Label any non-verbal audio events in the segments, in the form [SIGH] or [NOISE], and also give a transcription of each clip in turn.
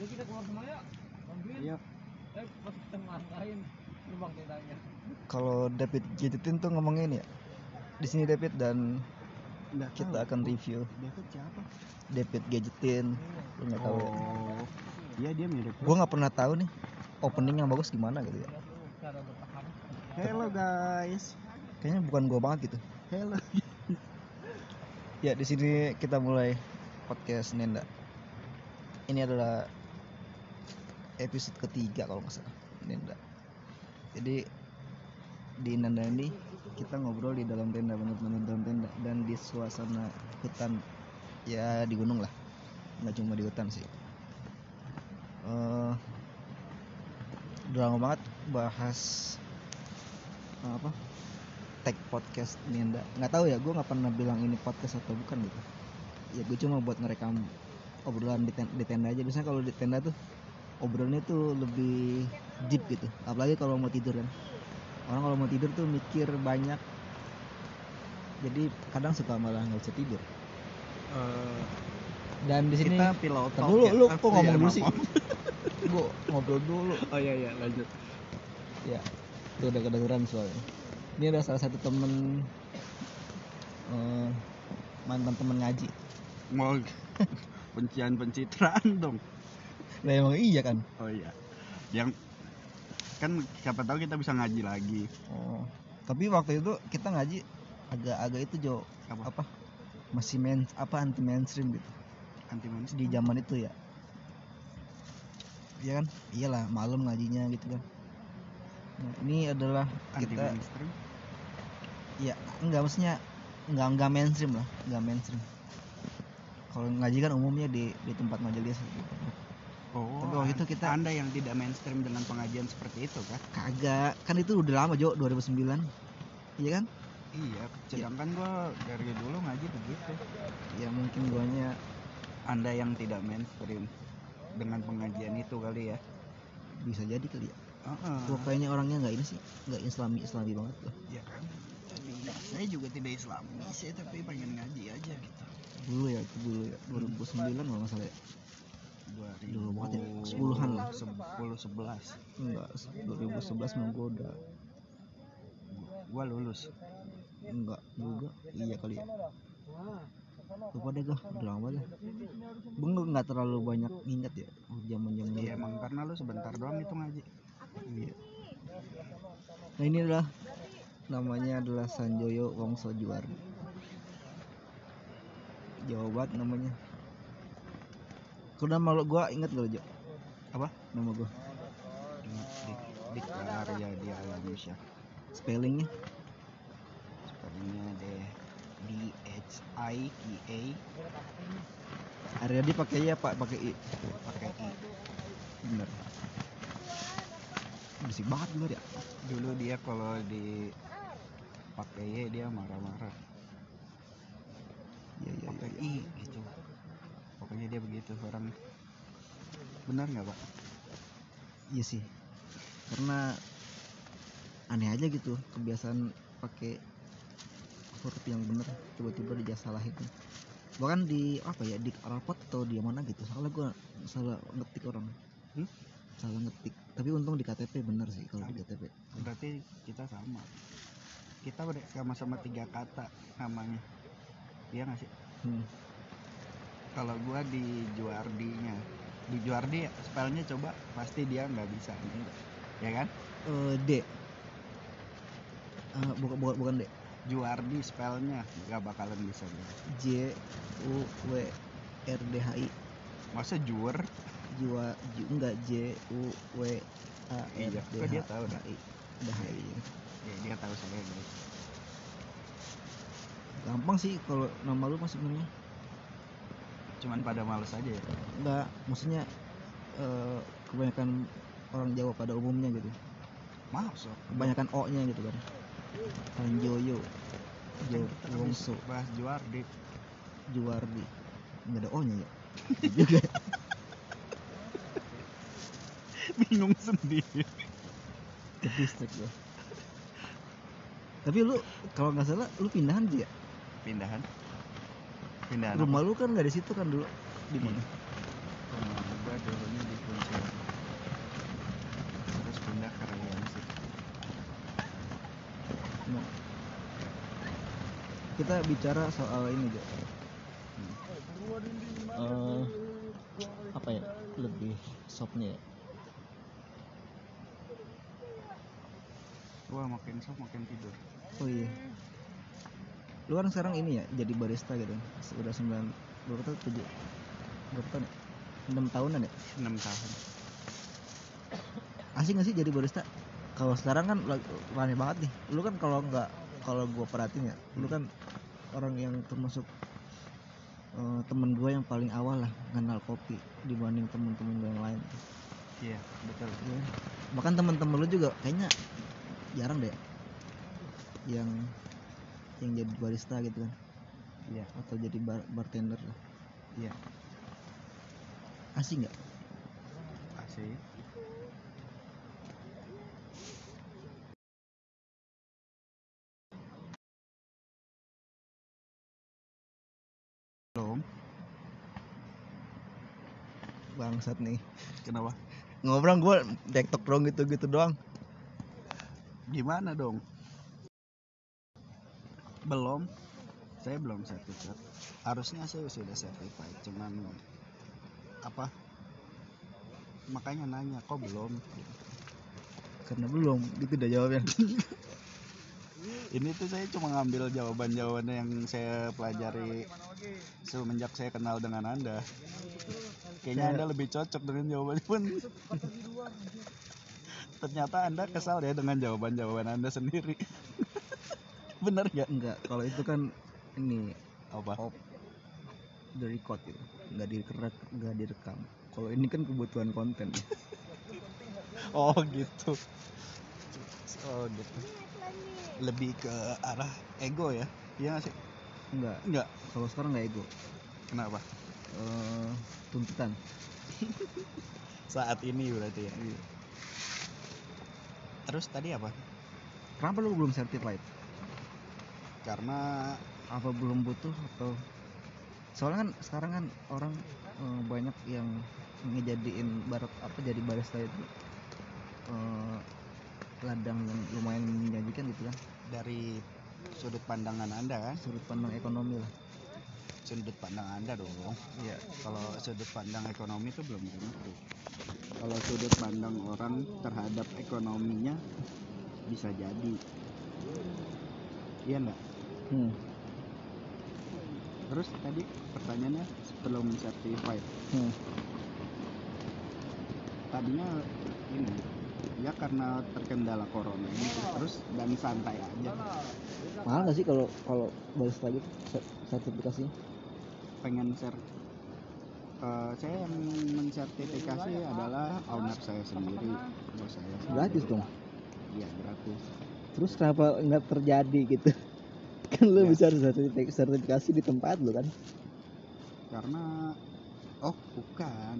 Jadi kita keluar semuanya. Ambil. Iya. Eh, pas kita ngarahin lubang tendanya. Kalau David gadgetin tuh ngomongin ya. Di sini David dan Nggak kita tahu. akan review David siapa? David gadgetin. Lu nggak tahu ya? Oh. Iya dia mirip. Gua nggak pernah tahu nih opening yang bagus gimana gitu ya. Hello guys. Kayaknya bukan gua banget gitu. Hello. [LAUGHS] Ya di sini kita mulai podcast Nenda. Ini adalah episode ketiga kalau nggak salah Nenda. Jadi di Nenda ini kita ngobrol di dalam tenda benar-benar dalam tenda dan di suasana hutan ya di gunung lah. Nggak cuma di hutan sih. Eh udah lama banget bahas eh, apa tag podcast Nenda. Nggak tahu ya gue nggak pernah bilang ini podcast atau bukan gitu. Ya gue cuma buat ngerekam obrolan di di tenda aja. Biasanya kalau di tenda tuh obrolannya tuh lebih deep gitu. Apalagi kalau mau tidur kan. Orang kalau mau tidur tuh mikir banyak. Jadi kadang suka malah nggak bisa tidur. Eh, dan di sini kita pilot Ntar dulu, lu Oh, kok ngomong iya, dulu sih? gue ngobrol dulu. Oh iya iya lanjut. ya itu udah kedengeran soalnya. Ini ada salah satu temen eh, mantan temen ngaji. Mau [LAUGHS] pencian pencitraan dong. Nah emang iya kan Oh iya. Yang kan siapa tahu kita bisa ngaji lagi. oh tapi waktu itu kita ngaji agak-agak itu jo Apa? apa masih main apa anti mainstream gitu Anti manis di zaman itu ya iya kan iyalah malam ngajinya gitu kan Nah, ini adalah anti kita mainstream. ya enggak maksudnya enggak enggak mainstream lah enggak mainstream kalau ngaji kan umumnya di di tempat majelis gitu. Oh. Tapi waktu itu kita- Anda yang tidak mainstream dengan pengajian seperti itu kan? kagak kan itu udah lama Jo 2009 iya kan Iya, sedangkan gua dari dulu ngaji begitu. ya mungkin guanya Anda yang tidak mainstream dengan pengajian itu kali ya. bisa jadi kali ya Heeh. Gua kayaknya orangnya nggak ini sih nggak islami islami banget loh Ya kan. Jadi, saya juga tidak Islami sih, tapi pengen ngaji aja gitu. dulu ya itu dulu ya 2009 kalau nggak salah ya 2000 Dulu banget ya, sepuluhan lah. 10 11. enggak 2011 mah gua udah Gua lulus. enggak juga iya kali ya lupa deh gua udah lama banget gue nggak terlalu banyak ingat ya zaman zaman Iya, emang karena lu sebentar doang itu ngaji. Iya. Nah ini adalah namanya adalah Sanjoyo Wongso Juwardi. Jawa banget namanya. Kalau nama lo gua inget gak lo Jo? Apa? Nama gua. Di, di, alam syah. Spellingnya Sepertinya deh D H I K A Aryadi pakai ya Pak pakai i. pakai I. Bener. Berisik banget luar ya. Dulu dia kalau di pakai Y dia marah-marah. Iya iya Pakai iya. I gitu. Pokoknya dia begitu orang. Benar nggak pak? Iya sih. Karena aneh aja gitu kebiasaan pakai huruf yang bener tiba-tiba dia salah itu bahkan di apa ya di rapot atau di mana gitu soalnya gua salah ngetik orang Hmm? salah ngetik tapi untung di KTP bener sih kalau di KTP Berarti kita sama. Kita udah sama-sama tiga kata namanya. Iya nggak sih? hmm. Kalau gua di Juardinya, di Juardi spellnya coba pasti dia nggak bisa, ya kan? Eh, D Eh, bukan bukan bukan D Juardi spellnya nggak bakalan bisa dia. J U W R D H I Masa Juer? Jua Ju, enggak J U W A R D kok dia H tahu dah? I D H I Ya, dia tahu saya guys. gampang sih kalau nama lu masih sebenarnya Cuman pada males aja ya. enggak maksudnya eh, kebanyakan orang Jawa pada umumnya gitu Maaf so. kebanyakan O nya gitu kan Sanjoyo Jo Kan Wongso bahas Juardi. Juwardi nggak ada O nya ya [LAUGHS] juga Bingung sendiri. ke distrik tapi lu kalau nggak salah lu pindahan sih ya Pindahan pindahan rumah lu kan nggak di situ kan dulu di hmm. mana rumah gua dulunya di Puncak terus pindah ke sih. no. kita bicara soal ini Jo uh, apa ya lebih softnya ya Wah makin sok makin tidur. Oh iya lu kan sekarang ini ya jadi barista gitu udah sembilan berapa tahun tujuh berapa tahun ya? enam tahunan ya 6 tahun. asing gak sih jadi barista kalau sekarang kan rame banget nih lu kan kalau nggak kalau gua perhatiin ya lu kan orang yang termasuk eh, temen gua yang paling awal lah kenal kopi dibanding temen-temen gua yang lain Iya betul. Iya. bahkan temen-temen lu juga kayaknya jarang deh yang yang jadi barista gitu kan Iya atau jadi bar- bartender lah iya asing nggak asik. Belum. bangsat nih Kenapa? ngobrol gua tektok dong gitu gitu doang Gimana dong? Belum. Saya belum sertifikat. Harusnya saya sudah certified, cuman apa? Makanya nanya kok belum? karena belum gitu udah jawabnya [LAUGHS] Ini tuh saya cuma ngambil jawaban-jawaban yang saya pelajari semenjak saya kenal dengan Anda. Kayaknya Saya- Anda lebih cocok dengan jawabannya pun. [LAUGHS] Ternyata Anda kesal ya dengan jawaban-jawaban Anda sendiri. Bener gak? enggak kalau itu kan ini Apa? off the record gitu nggak direkam nggak direkam kalau ini kan kebutuhan konten [LAUGHS] Oh gitu. Oh gitu. Lebih ke arah ego ya? Iya nggak sih? enggak Enggak. kalau sekarang nggak ego Kenapa? Eh, tuntutan [LAUGHS] Saat ini berarti ya. Iya. Terus tadi apa? kenapa lu belum certified Karena apa belum butuh atau soalnya kan sekarang kan orang eh, banyak yang ngejadiin barat apa jadi barista itu eh, ladang yang lumayan menjanjikan gitu kan dari sudut pandangan Anda kan? sudut pandang ekonomi lah Sudut pandang Anda dong. iya Kalau sudut pandang ekonomi itu belum tentu. Kalau sudut pandang orang terhadap ekonominya bisa jadi. Iya enggak? Hmm. Terus tadi pertanyaannya belum certified. Hmm. Tadinya ini ya karena terkendala corona ini terus dan santai aja mahal nggak sih kalau kalau barista gitu ser- sertifikasinya pengen ser Eh, saya yang mensertifikasi adalah owner saya sendiri bos saya sendiri. gratis dong iya gratis terus kenapa nggak terjadi gitu kan lu Ya. bisa sertifikasi, sertifikasi di tempat lu kan? Karena oh bukan.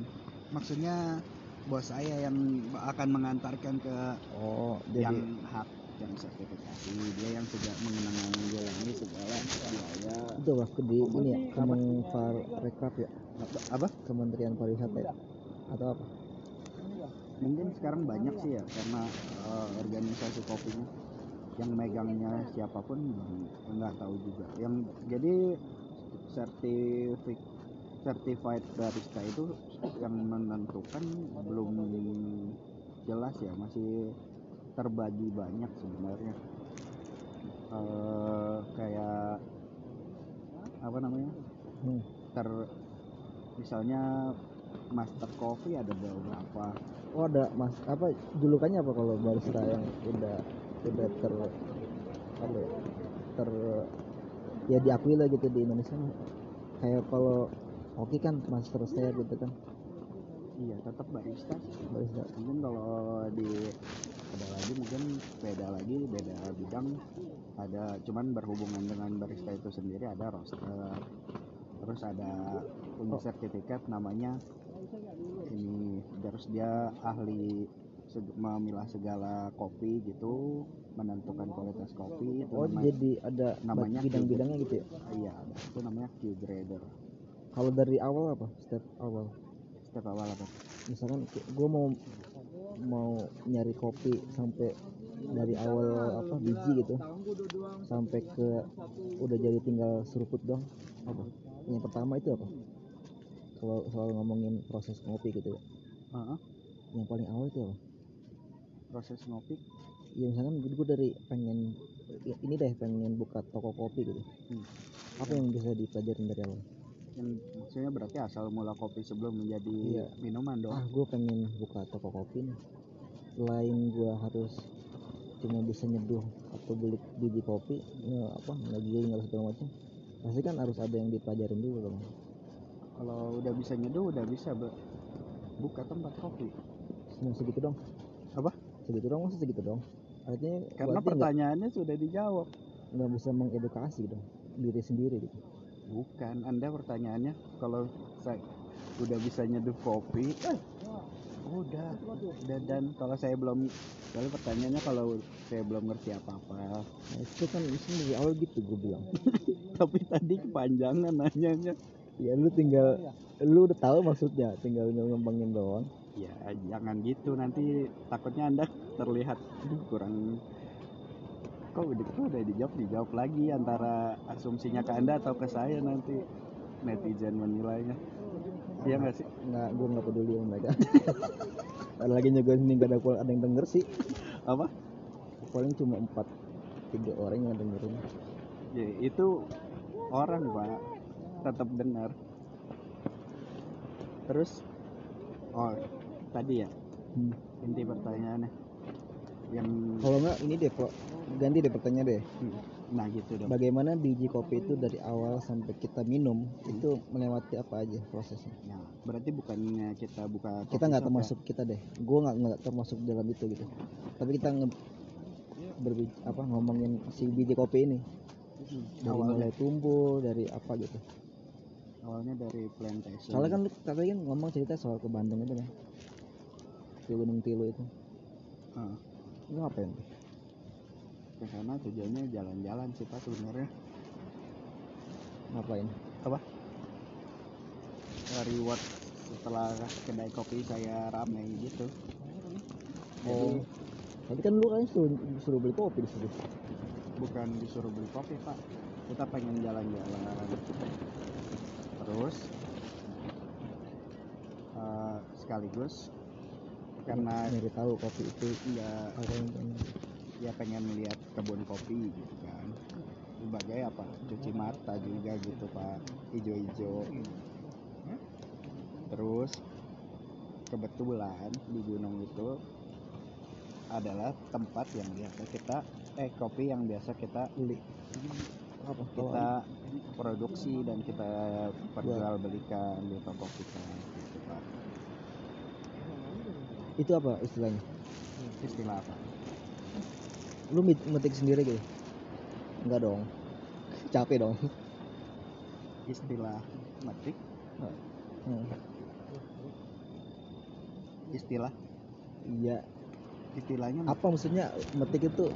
Maksudnya bos saya yang akan mengantarkan ke oh yang hak yang sertifikasi. Dia yang sudah mengenangi segala biaya. Itu waktu di ini ya Kemenpar Rekraf ya? Apa, Kementerian Pariwisata ya? Atau apa? Mungkin sekarang banyak sih ya karena eh, organisasi kopinya yang megangnya siapa pun nggak tahu juga. Yang jadi sertifik certified barista itu yang menentukan belum jelas ya masih terbagi banyak sebenarnya. Eh, kayak apa namanya? Hmm. ter misalnya master coffee ada beberapa. Oh ada mas apa julukannya apa kalau barista yang udah udah ter apa ya ter ya diakui lah gitu di Indonesia. Kayak kalau Oki kan master chef gitu kan. Iya tetap barista barista. Mungkin kalau di ada lagi mungkin beda lagi beda bidang. Ada cuman berhubungan dengan barista itu sendiri ada roaster terus ada punya Oh. sertifikat namanya ini. Terus dia ahli memilah segala kopi gitu menentukan kualitas kopi itu oh nama- jadi ada namanya bidang-bidangnya gitu ya? Iya itu namanya Q grader kalau dari awal apa? Step awal? Step awal apa? Misalkan gue mau mau nyari kopi sampai dari awal apa biji gitu sampai ke udah jadi tinggal seruput dong apa? Yang pertama itu apa? Kalau soal ngomongin proses ngopi gitu ya. Heeh. yang paling awal itu apa proses ngopi ya misalkan gue dari pengen ya ini deh pengen buka toko kopi gitu. Hmm. apa yang bisa dipelajarin dari awal? Yang maksudnya berarti asal mula kopi sebelum menjadi Iya. minuman dong. Ah gue pengen buka toko kopi nih. Selain gue harus cuma bisa nyeduh atau beli biji kopi ya apa nggak giling nggak segala macam pasti kan harus ada yang dipelajarin dulu dong. Kalau udah bisa nyeduh udah bisa buka tempat kopi. Cuma segitu dong. Apa? Segitu dong masa segitu dong. Artinya karena pertanyaannya sudah dijawab. Nggak bisa mengedukasi dong diri sendiri gitu. Bukan anda pertanyaannya kalau saya udah bisa nyeduh kopi eh, udah. Udah dan kalau saya belum kali pertanyaannya kalau saya belum ngerti apa-apa. Nah, itu kan itu dari awal gitu gue bilang. [LAUGHS] Tapi tadi kepanjangan nanyanya. Ya lu tinggal lu udah tahu maksudnya tinggal ngembangin doang ya jangan gitu. Nanti takutnya anda terlihat "Aduh, kurang kok udah kok udah dijawab dijawab lagi antara asumsinya ke anda atau ke saya nanti netizen menilainya. Iya nggak sih? Nggak gue nggak peduli sama mereka. [LAUGHS] Ada lagi juga ini gak ada ada yang denger sih. Apa? Paling cuma empat tiga orang yang dengerin. Ya itu orang pak. Tetap dengar terus? Oh tadi ya? Hmm. inti pertanyaannya. Yang kalau nggak ini deh kok ganti deh pertanyaan deh. Nah gitu dong. Bagaimana biji kopi itu dari awal sampai kita minum itu melewati apa aja prosesnya? Ya berarti bukannya kita buka kita nggak shop termasuk kita deh. Gue nggak nggak termasuk dalam itu gitu. Tapi kita nge berbi- apa ngomongin si biji kopi ini. Ya? Hmm, dari awalnya mulai tumbuh dari apa gitu. Awalnya dari plantation. Soalnya kan lu tadi kan ngomong cerita soal ke Bandung itu kan ke Gunung Tilu itu. Ah, lu ngapain? Ke sana tujuannya jalan-jalan sih pak sebenarnya. Ngapain? Reward setelah kedai kopi saya rame gitu. Jadi Oh. Tapi kan lu kan suruh, suruh beli kopi di situ. bukan disuruh beli kopi pak. Kita pengen jalan-jalan. Terus eh, sekaligus karena nyari tahu kopi itu ya pengen. ya pengen lihat kebun kopi gitu kan. Sebagai apa? Cuci mata juga gitu pak. Ijo-ijo terus kebetulan di gunung itu adalah tempat yang biasa kita eh kopi yang biasa kita beli. Kita produksi dan kita perjualbelikan di toko kita. gitu itu apa istilahnya? istilah apa Lu metik sendiri gitu? Enggak dong. Capek dong. istilah metik Hmm. istilah Iya. istilahnya Apa maksudnya metik itu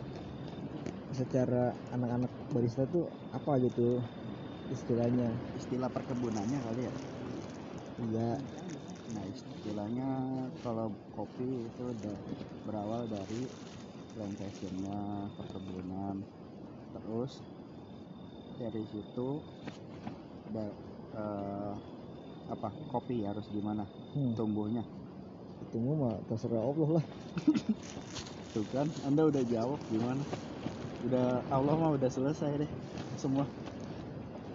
secara anak-anak barista tuh apa gitu istilahnya? istilah perkebunannya kali ya Iya. Nah istilahnya kalau kopi itu udah berawal dari plantationnya perkebunan. Terus dari situ ada eh, apa kopi harus gimana? Hmm. tumbuhnya. Itu mah terserah Allah lah. [LAUGHS] tuh kan anda udah jawab gimana? Udah Allah mah udah selesai deh semua.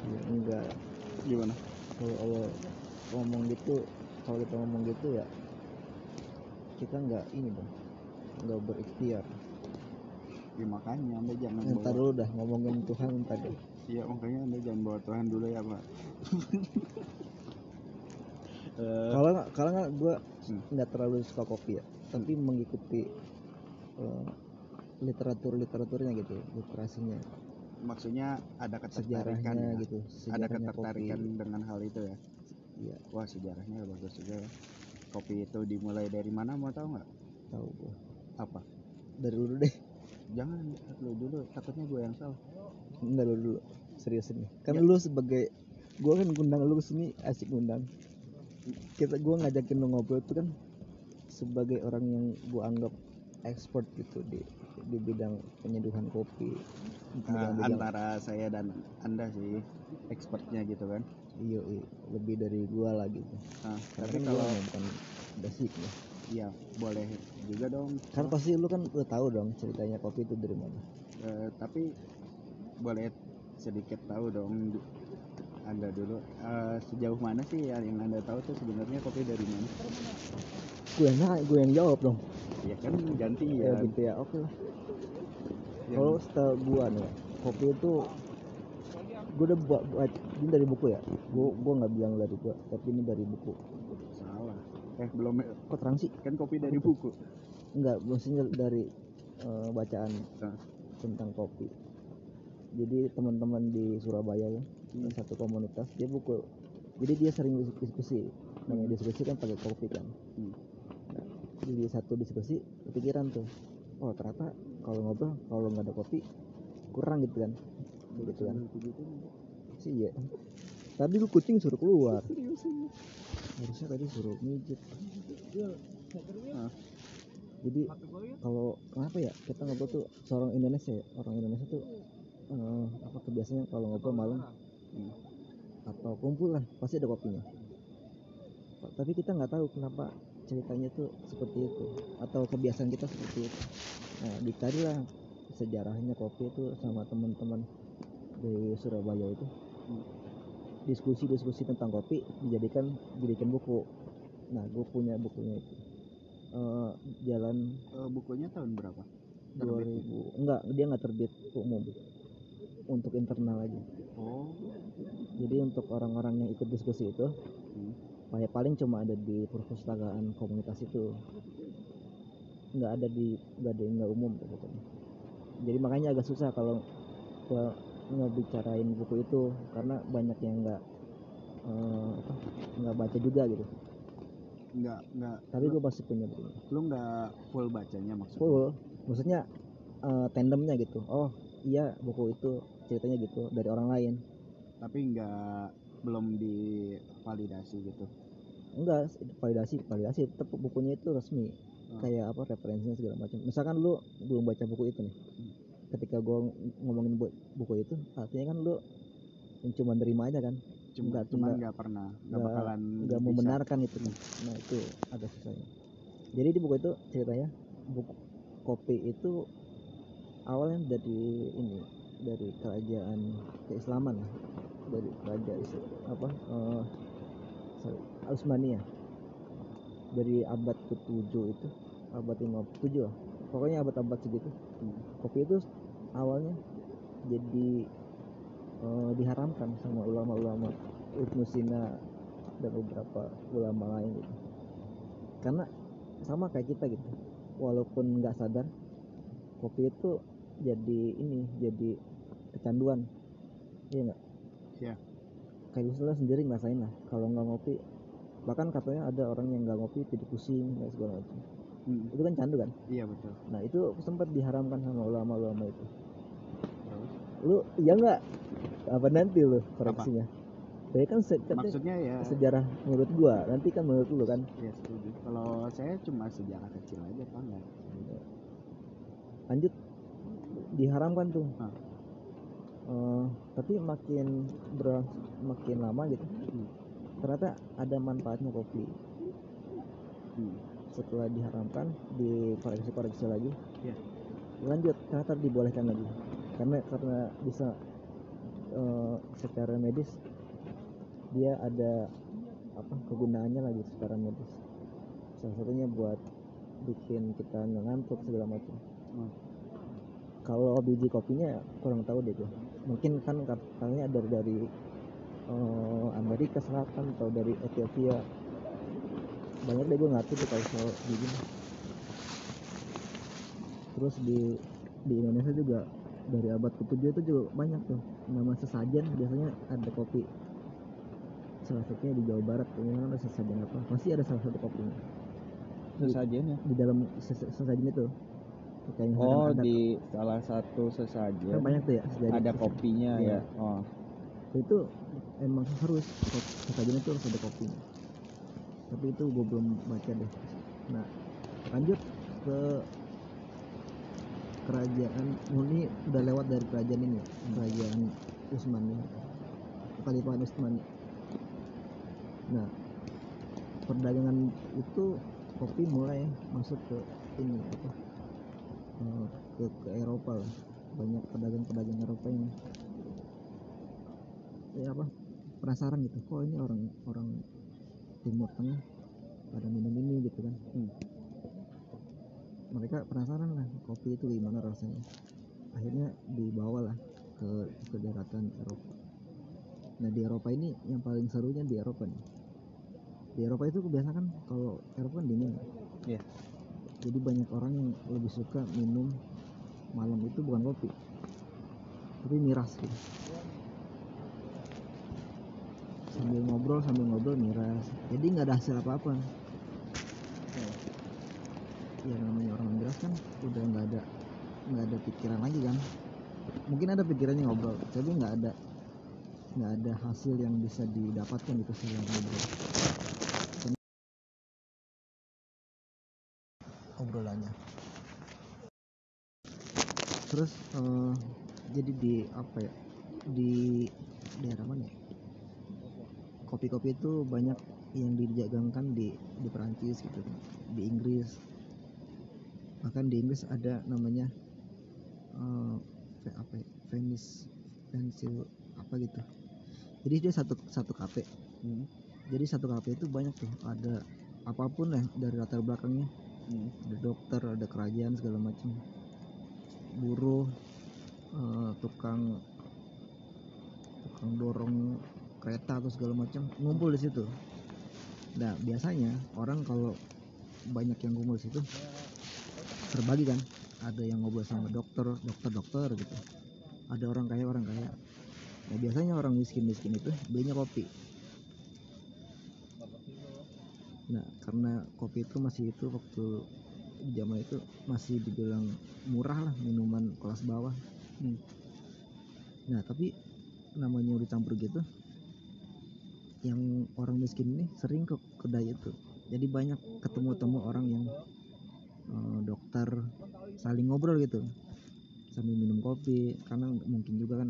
Ya, enggak. gimana? Kalau Allah ngomong gitu, kalau kita ngomong gitu ya kita nggak ini dong, nggak berikhtiar. ya makanya anda jangan Ntar bawa dulu dah ngomongin Tuhan ntar deh. Iya makanya anda jangan bawa Tuhan dulu ya pak [LAUGHS] Eh, Kalau nggak kalau nggak gue Hmm. nggak terlalu suka kopi ya, tapi mengikuti eh, literatur literaturnya gitu, literasinya, maksudnya ada ketertarikan sejarahnya ya? gitu, ada ketertarikan kopi. dengan hal itu ya Iya, wah sejarahnya bagus juga ya. Kopi itu dimulai dari mana mau tahu nggak? Tahu gue. apa? Dari lu dulu deh, jangan lu dulu takutnya gue yang salah. Enggak lu dulu, serius ini. Kan Ya. lu sebagai gue kan ngundang lu ke sini asik ngundang. kita gue ngajakin lo ngobrol itu kan sebagai orang yang gue anggap expert gitu di di bidang penyeduhan kopi. Nah, antara saya dan anda sih expertnya gitu kan iya, iya, lebih dari gue lah gitu. Nah, tapi kalau bukan basicnya ya boleh juga dong. Kan pasti lu kan udah tahu dong ceritanya kopi itu dari mana. Eh, tapi boleh sedikit tahu dong anda dulu. Eh, sejauh mana sih yang anda tahu tuh sebenarnya kopi dari mana? Gue yang nanya, gue yang jawab dong. Ya kan ganti ya ya. gitu ya oke lah. Yang- kalau setahu gua nih kopi itu gua udah buat, buat ini dari buku ya? Gua gua nggak bilang dari gua tapi ini dari buku. Salah. Eh belum kok terang sih? Kan kopi dari buku. Enggak maksudnya dari eh, bacaan Nah, tentang kopi. Jadi teman-teman di Surabaya ya Hmm. satu komunitas dia buku. Jadi dia sering dis- diskusi namanya diskusi kan pakai kopi kan? Hmm. Nah, di satu diskusi kepikiran tuh. Oh ternyata kalau ngobrol kalau nggak ada kopi kurang gitu kan gitu kan. Sih ya tadi lu kucing suruh keluar. Harusnya tadi suruh mijit. Jadi kalau kenapa ya? Kita ngobrol tuh seorang Indonesia ya? Orang Indonesia tuh eh, apa kebiasaannya kalau ngobrol malam? Atau kumpul lah pasti ada kopinya. Tapi kita nggak tahu kenapa ceritanya tuh seperti itu. Atau kebiasaan kita seperti itu. Nah dicarilah sejarahnya kopi itu sama teman-teman di Surabaya itu. Diskusi-diskusi tentang kopi dijadikan dijadikan buku. Nah gue punya bukunya itu. Eh, jalan Eh, bukunya tahun berapa? Terbit. 2000 enggak dia nggak terbit umum. Untuk internal aja. Oh. Jadi untuk orang-orang yang ikut diskusi itu Hmm. kayak paling cuma ada di perpustakaan komunitas itu. Nggak ada di nggak ada nggak umum gitu. Jadi makanya agak susah kalau ngebicarain buku itu karena banyak yang nggak eh, nggak baca juga gitu. Nggak nggak. Tapi gue pasti punya buku lu nggak full bacanya maksudnya? Full. Maksudnya eh, tandemnya gitu. Oh iya buku itu ceritanya gitu dari orang lain. Tapi nggak belum divalidasi gitu? Enggak validasi validasi tetap bukunya itu resmi. Hmm. kayak apa referensinya segala macam. Misalkan lu belum baca buku itu nih. Hmm. Ketika gua ngomongin bu- buku itu artinya kan lu cuma nerima aja kan? Cuma cuman nggak- pernah nggak bakalan nggak membenarkan itu. Kan nah itu agak susahnya jadi di buku itu ceritanya buku kopi itu awalnya dari ini dari kerajaan keislaman dari kerajaan apa eh, sorry, Utsmaniyah dari abad ke-7 itu abad 57 lah. Pokoknya abad-abad segitu. Hmm. kopi itu awalnya jadi eh, diharamkan sama ulama-ulama Ibnu Sina dan beberapa ulama lain gitu. Karena sama kayak kita gitu. Walaupun nggak sadar kopi itu jadi ini jadi kecanduan. Iya nggak? Iya. kayak lu sendiri ngerasain lah kalau nggak ngopi bahkan katanya ada orang yang nggak ngopi jadi pusing dan segala macam. Hmm, itu kan candu kan? Iya betul. Nah itu sempat diharamkan sama ulama-ulama itu lu iya nggak? Apa nanti lu koreksinya? Tapi kan se- maksudnya ya sejarah menurut gua nanti kan menurut lu kan? Ya setuju. Kalau saya cuma sejarah kecil aja pak nggak lanjut. Diharamkan tuh. Eh, tapi makin ber makin lama gitu Hmm. ternyata ada manfaatnya kopi. Hmm. setelah diharamkan dikoreksi-koreksi lagi. Iya. lanjut ternyata dibolehkan lagi karena karena bisa eh, secara medis dia ada apa kegunaannya lagi secara medis. Salah satunya buat bikin kita ngantuk segala macam. Hmm. kalau biji kopinya kurang tahu deh gue mungkin kan katanya dari dari eh, Amerika Selatan atau dari Ethiopia. Banyak deh gue ngerti tuh kalau soal biji. Terus di di Indonesia juga dari abad ke-7 itu juga banyak tuh. Nama sesajen biasanya ada kopi. Salah satunya di Jawa Barat ini ada sesajen apa? Pasti ada salah satu kopinya. Sesajennya. di dalam ses- sesajen itu. Kayak Oh, ada, di salah satu kan sesajen banyak tuh ya sesajen- ada sesajen. kopinya Iya. ya. Oh, itu emang harus sesajen itu harus ada kopinya. Tapi itu gue belum baca deh. Nah lanjut ke kerajaan oh, ini udah lewat dari kerajaan ini ya, kerajaan Utsmani Kekhalifahan Utsmani nah perdagangan itu kopi mulai masuk ke ini apa? Eh, ke, ke Eropa lah. Banyak pedagang-pedagang Eropa yang ya apa? Penasaran gitu. Kok ini orang orang Timur Tengah pada minum ini gitu kan? Hmm. Mereka penasaran lah kopi itu gimana rasanya. Akhirnya dibawa lah ke ke daratan Eropa. Nah di Eropa ini yang paling serunya di Eropa nih. Di Eropa itu kebiasaan kan kalau Eropa kan dingin Iya. jadi banyak orang yang lebih suka minum malam itu bukan kopi tapi miras gitu. Sambil ngobrol sambil ngobrol miras. Jadi nggak ada hasil apa-apa ya namanya orang miras kan udah nggak ada nggak ada pikiran lagi kan. Mungkin ada pikirannya ngobrol tapi nggak ada nggak ada hasil yang bisa didapatkan gitu setelah ngobrol obrolannya. Terus eh, jadi di apa ya di daerah mana ya? kopi-kopi itu banyak yang didagangkan di di Perancis gitu di Inggris bahkan di Inggris ada namanya ve- apa ya, Venice Pensil apa gitu. Jadi dia satu satu kafe. Hmm. jadi satu kafe itu banyak tuh. Ada apa pun lah dari latar belakangnya. Hmm. ada dokter ada kerajaan segala macam. Buruh eh, tukang tukang dorong kereta atau segala macam ngumpul di situ. Nah biasanya orang kalau banyak yang ngumpul di situ terbagi kan ada yang ngobrol sama dokter dokter dokter gitu ada orang kaya orang kaya nah biasanya orang miskin miskin itu belinya kopi Nah, karena kopi itu masih itu waktu zaman itu masih dibilang murah lah minuman kelas bawah. Hmm. Nah, tapi namanya udah campur gitu, yang orang miskin ini sering ke kedai itu. Jadi banyak ketemu-temu orang yang eh, dokter saling ngobrol gitu. Sambil minum kopi karena mungkin juga kan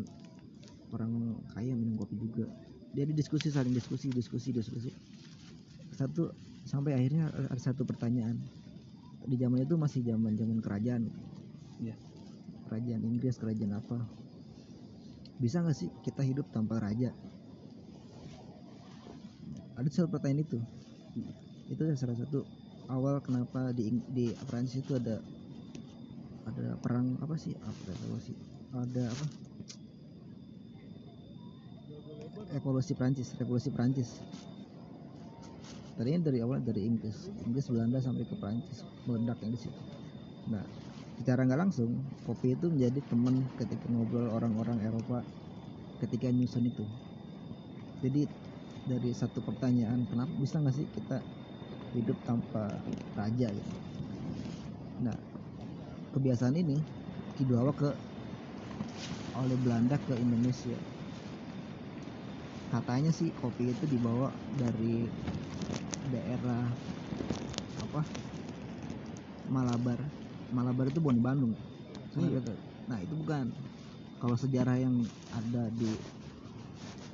orang kaya minum kopi juga. Jadi diskusi saling diskusi diskusi diskusi. Satu sampai akhirnya ada satu pertanyaan. Di zaman itu masih zaman zaman kerajaan. Iya. kerajaan Inggris kerajaan apa? Bisa nggak sih kita hidup tanpa raja? Ada satu pertanyaan itu. Itu salah satu awal kenapa di di Prancis itu ada ada perang apa sih? Apa revolusi ada apa? Revolusi Prancis revolusi Prancis tadinya dari awal dari Inggris. Inggris Belanda sampai ke Prancis meledaknya di situ. Nah secara nggak langsung kopi itu menjadi teman ketika ngobrol orang-orang Eropa ketika nyusun itu. Jadi dari satu pertanyaan kenapa bisa nggak sih kita hidup tanpa raja gitu. Nah kebiasaan ini dibawa ke oleh Belanda ke Indonesia. Katanya sih kopi itu dibawa dari daerah apa? Malabar. Malabar itu bukan di Bandung nggak tahu. nah itu bukan. Kalau sejarah yang ada di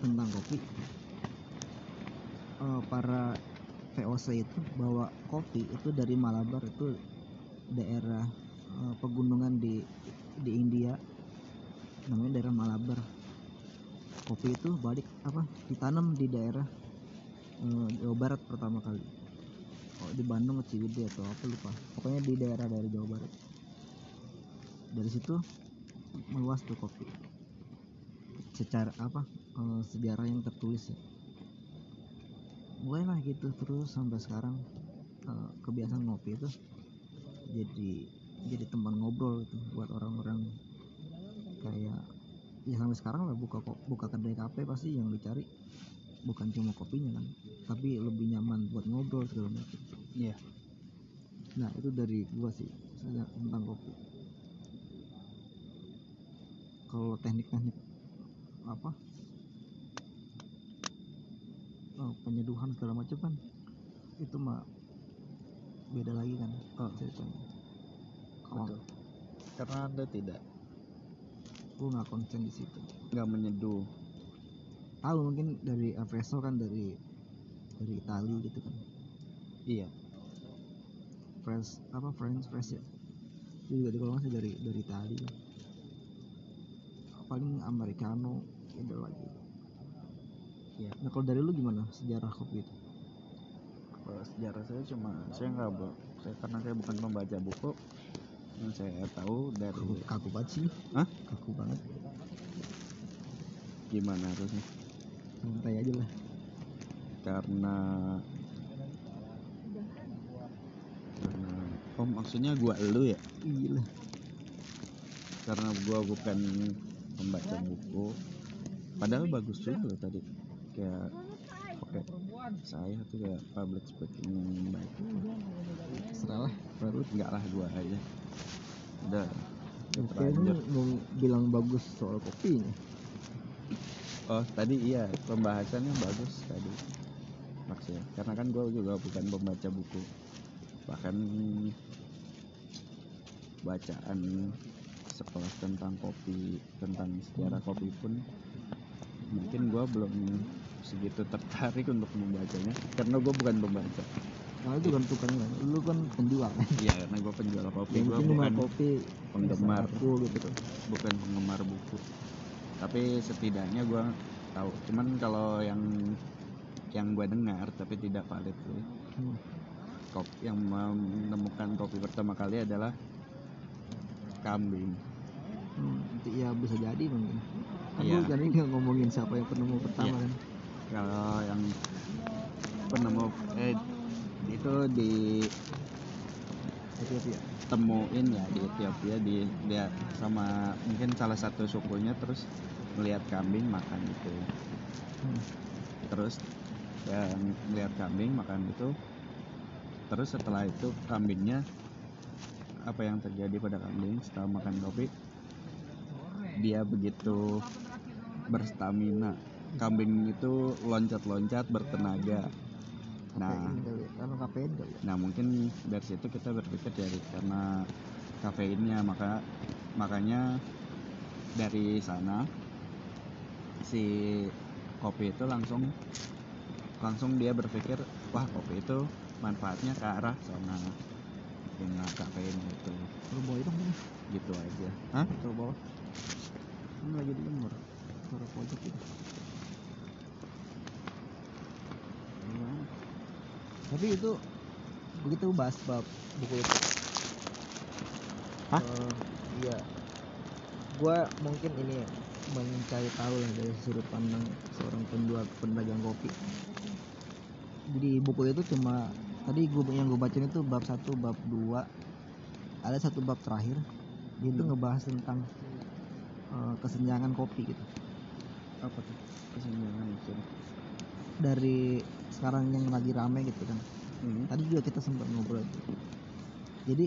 tentang kopi eh, para VOC itu bawa kopi itu dari Malabar itu daerah eh, pegunungan di di India. Namanya daerah Malabar. Kopi itu balik apa ditanam di daerah eh, Jawa Barat pertama kali. Oh, di Bandung Ciwidey atau apa lupa. Pokoknya di daerah dari Jawa Barat. Dari situ meluas tuh kopi. Secara apa eh, sejarah yang tertulis ya mulailah gitu terus sampai sekarang eh, kebiasaan ngopi itu jadi jadi teman ngobrol gitu buat orang-orang. Kayak ya sampai sekarang lah buka buka kedai kafe pasti yang dicari bukan cuma kopinya kan tapi lebih nyaman buat ngobrol segala macam. Iya. nah itu dari gua sih saya tentang kopi. Kalau teknik-teknik apa eh, penyeduhan segala macam kan itu mah beda lagi kan Oh. ceritanya. Kalau karena anda tidak gue nggak konsen di situ. nggak menyeduh. Tahu mungkin dari espresso kan dari dari Itali gitu kan. Iya. Fresh apa French fresh ya? Itu juga kalau salah dari dari Itali. Paling americano beda lagi Iya. nah kalau dari lu gimana sejarah kopi itu? Kalau sejarah saya cuma saya nggak saya karena saya bukan pembaca buku yang saya tahu dari kaku, kaku banget sih. Hah? kaku banget. Gimana harusnya? Santai aja lah. Karena karena oh maksudnya gua elu ya? Iya karena gua bukan pembaca buku. Padahal bagus juga loh tadi kayak pakai saya tuh kayak public speaking yang baik. Serah lah baru enggak lah gua aja udah. Kayaknya mau bilang bagus soal kopinya oh tadi iya pembahasannya bagus tadi. Maksudnya karena kan gua juga bukan pembaca buku. Bahkan bacaan sekelas tentang kopi tentang sejarah kopi pun mungkin gua belum segitu tertarik untuk membacanya karena gua bukan pembaca Nah itu kan tukang kan, lu kan penjual kan. iya karena gua penjual kopi gua penting mah bukan kopi penggemar aku gitu kan. bukan penggemar buku tapi setidaknya gua tahu cuman kalau yang yang gua dengar tapi tidak valid tuh Hmm. kopi yang menemukan kopi pertama kali adalah kambing Hmm, ya bisa jadi mungkin. Kan lu tadi nggak ngomongin siapa yang penemu pertama Iya. kan. Kalau yang penemu eh itu Ethiopia. ditemuin ya di Ethiopia di dia sama mungkin salah satu sukunya terus melihat kambing makan itu Hmm. terus yang melihat kambing makan itu terus setelah itu kambingnya apa yang terjadi pada kambing setelah makan kopi dia begitu berstamina kambing itu loncat-loncat bertenaga nah Kafein ya, ya. nah mungkin dari situ kita berpikir dari karena kafeinnya maka makanya dari sana si kopi itu langsung langsung dia berpikir wah kopi itu manfaatnya ke arah sana dengan kafein itu bawa itu kan? gitu aja hah Coba bawah. Ini lagi di lemur. Taruh pojok itu. Tapi itu begitu bahas bab buku itu. Hah? Eh, iya. Gua mungkin ini mencari tahu lah dari sudut pandang seorang penjual pedagang kopi. Jadi buku itu cuma tadi gua yang gue bacain itu bab satu, bab dua, ada satu bab terakhir. Dia itu Hmm. ngebahas tentang eh, kesenjangan kopi gitu. apa tuh kesenjangan maksudnya Dari sekarang yang lagi rame gitu kan. hmm. tadi juga kita sempat ngobrol jadi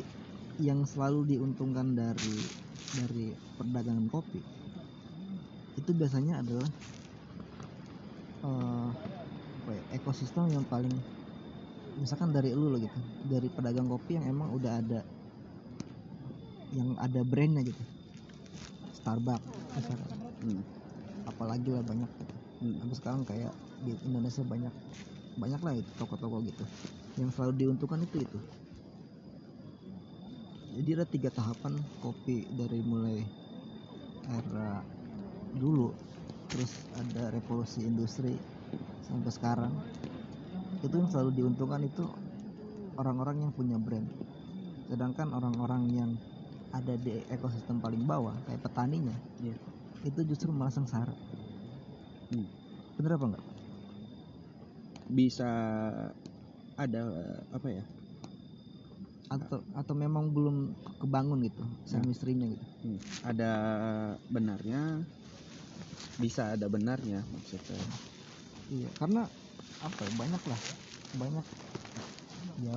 yang selalu diuntungkan dari dari perdagangan kopi itu biasanya adalah apa ya, ekosistem yang paling misalkan dari lu loh gitu dari pedagang kopi yang emang udah ada yang ada brandnya gitu Starbucks misalkan Hmm. apalagi lah banyak gitu. Hmm. Tapi sekarang kayak di Indonesia banyak banyak lah itu toko-toko gitu. Yang selalu diuntungkan itu itu. Jadi ada tiga tahapan kopi dari mulai era dulu. Terus ada revolusi industri sampai sekarang. Itu yang selalu diuntungkan itu orang-orang yang punya brand. Sedangkan orang-orang yang ada di ekosistem paling bawah kayak petaninya Iya. itu justru malah sengsara. Hmm. bener apa enggak bisa ada apa ya atau atau memang belum kebangun gitu chemistry-nya gitu? Hmm, ada benarnya bisa ada benarnya maksudnya. Iya karena apa ya banyak lah banyak. Ya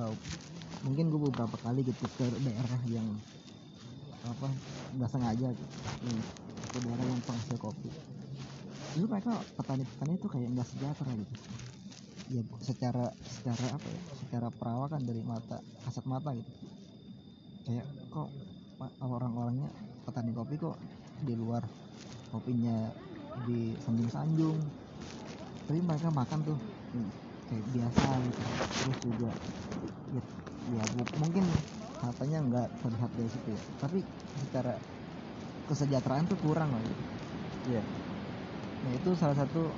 mungkin gue beberapa kali gitu ke daerah yang apa nggak sengaja gitu. Hmm, ke daerah yang penghasil kopi. Itu mereka petani-petani itu kayak nggak sejahtera gitu ya secara secara apa ya secara perawakan dari mata kasat mata gitu kayak kok orang-orangnya petani kopi kok di luar kopinya di sanjung-sanjung tapi mereka makan tuh Hmm. kayak biasa gitu terus juga ya, ya mungkin katanya nggak terlihat dari situ ya tapi secara kesejahteraan tuh kurang lah gitu. Iya. nah itu salah satu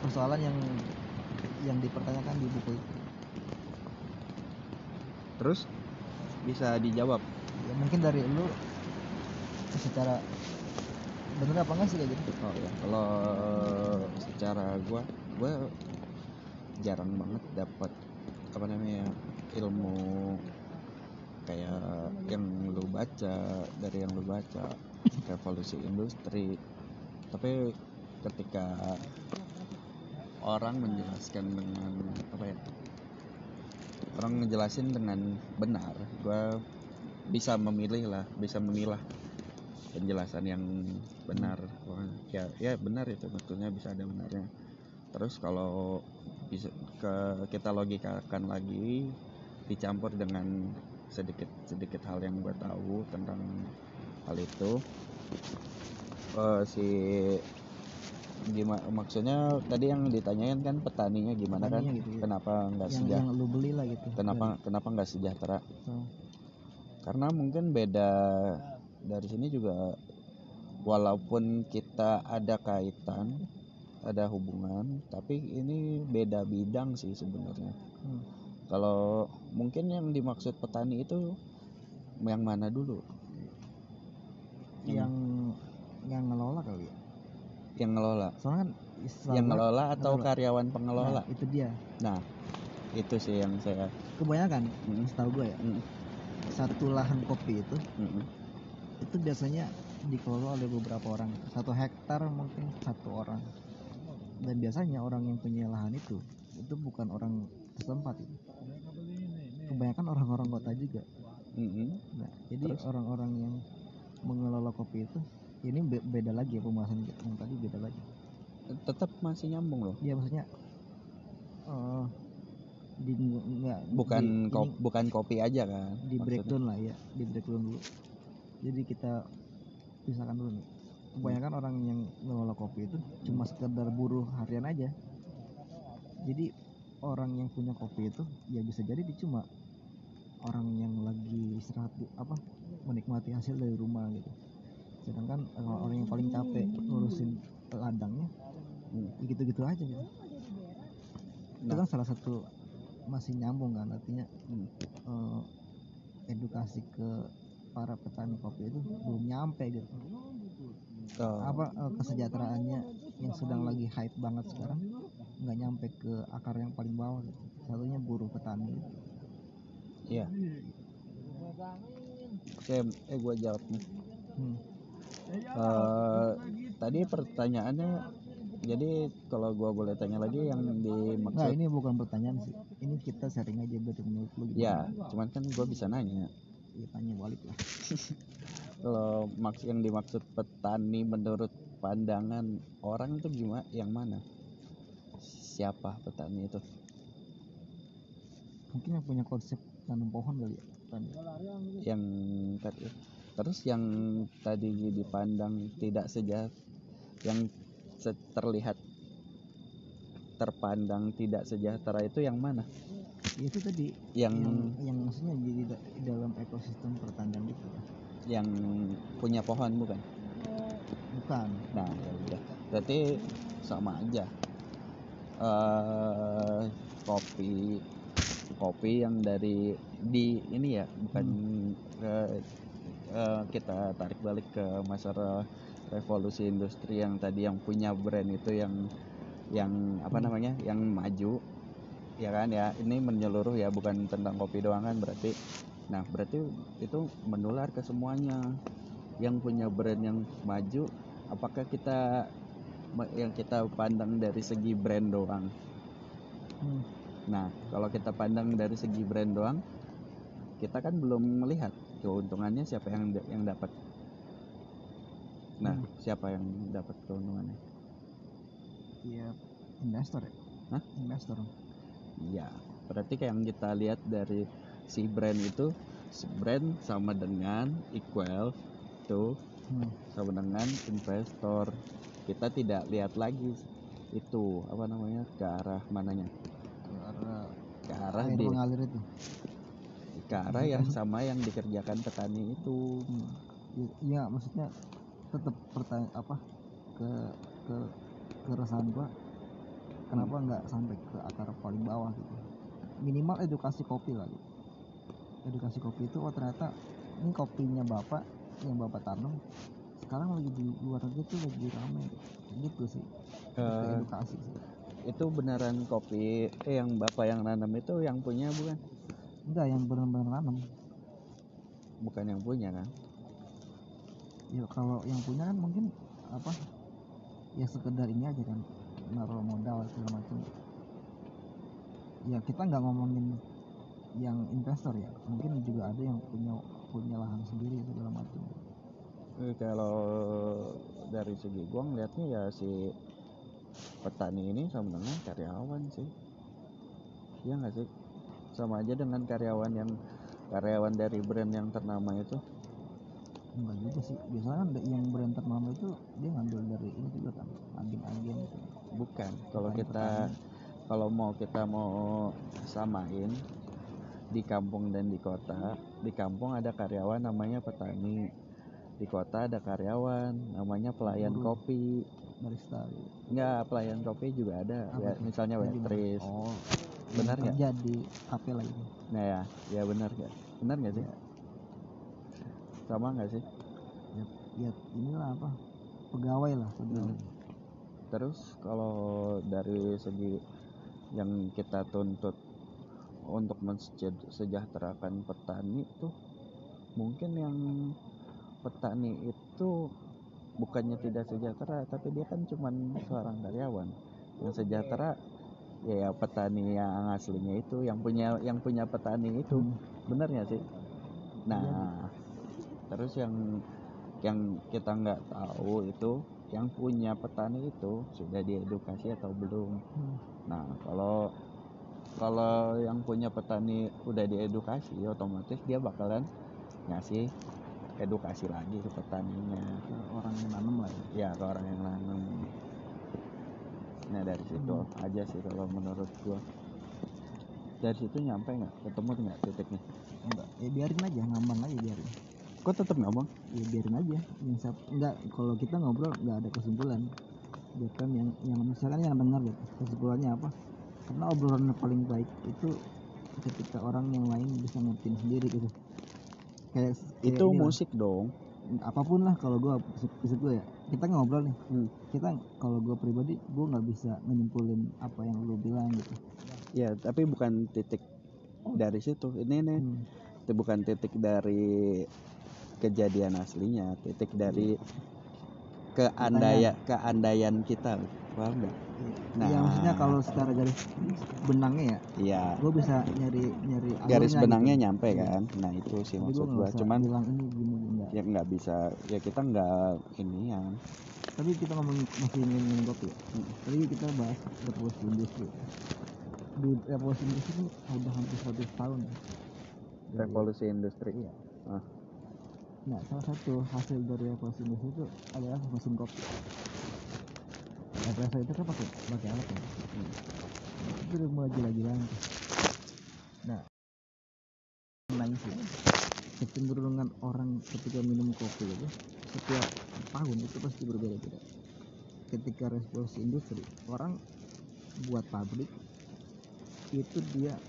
persoalan yang yang dipertanyakan di buku itu. Terus? Bisa dijawab? Ya mungkin dari lu secara bener apa enggak sih kayak gitu? Oh ya kalau secara gua gua jarang banget dapat apa namanya ilmu kayak yang lu baca dari yang lu baca revolusi industri. Tapi ketika orang menjelaskan dengan apa ya orang ngejelasin dengan benar gua bisa memilih lah bisa memilah penjelasan yang benar. Wah, ya ya benar itu maksudnya bisa ada benarnya. Terus kalau bisa ke kita logikakan lagi dicampur dengan sedikit sedikit hal yang gue tahu tentang hal itu eh, si gimana maksudnya tadi yang ditanyain kan petaninya gimana kan? Petaninya gitu, ya. kenapa nggak sejahtera? yang lu beli lah gitu. Kenapa kenapa nggak sejahtera? Oh. karena mungkin beda dari sini juga walaupun kita ada kaitan ada hubungan tapi ini beda bidang sih sebenarnya. Hmm. kalau mungkin yang dimaksud petani itu yang mana dulu? Yang yang ngelola kali ya yang ngelola. Soalnya kan istilah yang ngelola atau ngelola. karyawan pengelola. Nah, itu dia. Nah itu sih yang saya kebanyakan Mm, setahu gue ya mm, satu lahan kopi itu mm, itu biasanya dikelola oleh beberapa orang. Satu hektar mungkin satu orang. Dan biasanya orang yang punya lahan itu itu bukan orang setempat itu. kebanyakan orang-orang kota juga. Mm, mm. nah jadi orang-orang yang mengelola kopi itu ini be- beda lagi ya pembahasan yang tadi beda lagi. Tetap masih nyambung loh. Ya maksudnya eh di nggak bukan di, kop, ini bukan kopi aja kan di maksudnya. breakdown lah ya di breakdown dulu. Jadi kita pisahkan dulu nih. Kebanyakan orang yang ngelola kopi itu cuma sekedar buruh harian aja. Jadi orang yang punya kopi itu ya bisa jadi dia cuma orang yang lagi istirahat apa menikmati hasil dari rumah gitu sedangkan eh, orang yang paling capek ngurusin ladangnya ya gitu-gitu aja gitu itu Nah. kan salah satu masih nyambung kan artinya Hmm. eh, edukasi ke para petani kopi itu belum nyampe gitu Oh, apa eh, kesejahteraannya yang sedang lagi hype banget sekarang nggak nyampe ke akar yang paling bawah gitu. satunya buruh petani iya oke eh gua jawab nih hmm. Eh, tadi pertanyaannya jadi kalau gua boleh tanya lagi yang dimaksud ini bukan pertanyaan sih. Ini kita sharing aja berarti menurut lu ya cuman kan gua bisa nanya. Ya tanya balik lah. [LAUGHS] Kalau maksud yang dimaksud petani menurut pandangan orang itu gimana yang mana? Siapa petani itu? Mungkin yang punya konsep tanam pohon kali ya petani. yang tadi terus yang tadi dipandang tidak sejahtera yang terlihat terpandang tidak sejahtera itu yang mana? Itu tadi yang yang yang maksudnya di, di dalam ekosistem pertanian gitu yang punya pohon bukan? Bukan. Nah ya udah. Berarti sama aja. Eh kopi kopi yang dari di ini ya bukan eh, eh, kita tarik balik ke masalah revolusi industri yang tadi yang punya brand itu yang yang apa Hmm. namanya yang maju ya kan ya. Ini menyeluruh ya bukan tentang kopi doang kan berarti. Nah berarti itu menular ke semuanya. Yang punya brand yang maju apakah kita yang kita pandang dari segi brand doang? Hmm. nah kalau kita pandang dari segi brand doang kita kan belum melihat keuntungannya siapa yang yang dapat nah Hmm. siapa yang dapat keuntungannya ya investor ya Hah? investor Iya, berarti kayak yang kita lihat dari si brand itu, si brand sama dengan equal tuh hmm. sama dengan investor. Kita tidak lihat lagi itu apa namanya ke arah mananya, ke arah air di mengalir itu ke arah yang sama yang dikerjakan petani itu. Hmm. I- iya maksudnya tetap pertanyaan apa ke ke keresahan gua kenapa nggak sampai ke akar paling bawah gitu minimal edukasi kopi lah gitu. edukasi kopi itu oh ternyata ini kopinya bapak yang bapak tanam sekarang lagi di luar negeri tuh lagi rame gitu sih Eh, edukasi sih itu beneran kopi eh yang bapak yang nanam itu yang punya bukan? Enggak yang benar-benar nanam Bukan yang punya kan? ya kalau yang punya kan mungkin apa ya sekedar ini aja kan naruh modal segala macam. Ya kita nggak ngomongin yang investor ya. Mungkin juga ada yang punya punya lahan sendiri segala macam. Eh, kalau dari segi gua ngeliatnya ya si petani ini sama dengan karyawan sih. Iya nggak sih sama aja dengan karyawan yang karyawan dari brand yang ternama itu? Enggak juga sih. Biasanya kan yang brand ternama itu dia ngambil dari ini juga kan agen-agen gitu. Bukan. Kalau kita kalau mau kita mau samain di kampung dan di kota di kampung ada karyawan namanya petani di kota ada karyawan namanya pelayan Buruh. kopi. Barista. Enggak, pelayan kopi juga ada. Ya, misalnya waitress. oh Benar nggak? kerja di kafe lah gitu Nah ya, ya benar nggak? Benar nggak sih? Ya. Sama nggak sih? ya, ya inilah apa pegawai lah pegawai Hmm. Terus kalau dari segi yang kita tuntut untuk mensejahterakan petani tuh mungkin yang petani itu bukannya tidak sejahtera tapi dia kan cuman seorang karyawan yang sejahtera ya, ya petani yang aslinya itu yang punya yang punya petani itu. Hmm. benar nggak sih? Nah terus yang yang kita nggak tahu itu yang punya petani itu sudah diedukasi atau belum? Hmm. nah kalau kalau yang punya petani udah diedukasi otomatis dia bakalan ngasih edukasi lagi ke petaninya ke orang yang nanam lah. Ya ya ke orang yang nanam nah dari situ Hmm. aja sih kalau menurut gua. Dari situ nyampe nggak? Ketemu nggak titiknya? Enggak ya biarin aja ngambang aja biarin. Kok tetap ngomong. Ya biarin aja. Yang enggak kalau kita ngobrol nggak ada kesimpulan. Ya kan yang yang misalkan yang dengar gitu kesimpulannya apa? Karena obrolan yang paling baik itu ketika orang yang lain bisa ngertiin sendiri gitu. Kayak, kayak itu musik dong apa pun lah kalau gua gue ya. Kita ngobrol nih. Hmm. kita kalau gua pribadi gua nggak bisa menyimpulin apa yang lu bilang gitu. Ya tapi bukan titik dari situ. Ini nih Hmm. itu bukan titik dari kejadian aslinya. Titik dari keandaian keandaian kita paham nggak Nah, ya maksudnya kalau secara garis benangnya ya iya gue bisa nyari nyari garis alurnya benangnya gitu. nyampe Iya. kan nah itu sih Jadi maksud usah cuman bilang ini gini enggak. ya nggak bisa ya kita nggak ini ya Tapi kita ngomongin masih ngomongin kopi ya. Hmm. Tadi kita bahas revolusi industri. Di revolusi industri ini udah hampir 100 tahun. Dari- revolusi industri Iya. Ah. Nah, salah satu hasil dari revolusi industri itu adalah mesin kopi. Espresso itu kan pakai pakai alat ya. Itu udah mulai gila-gilaan tuh. Nah, nanya sih kecenderungan orang ketika minum kopi itu setiap tahun itu pasti berbeda-beda. Ketika revolusi industri, orang buat pabrik itu dia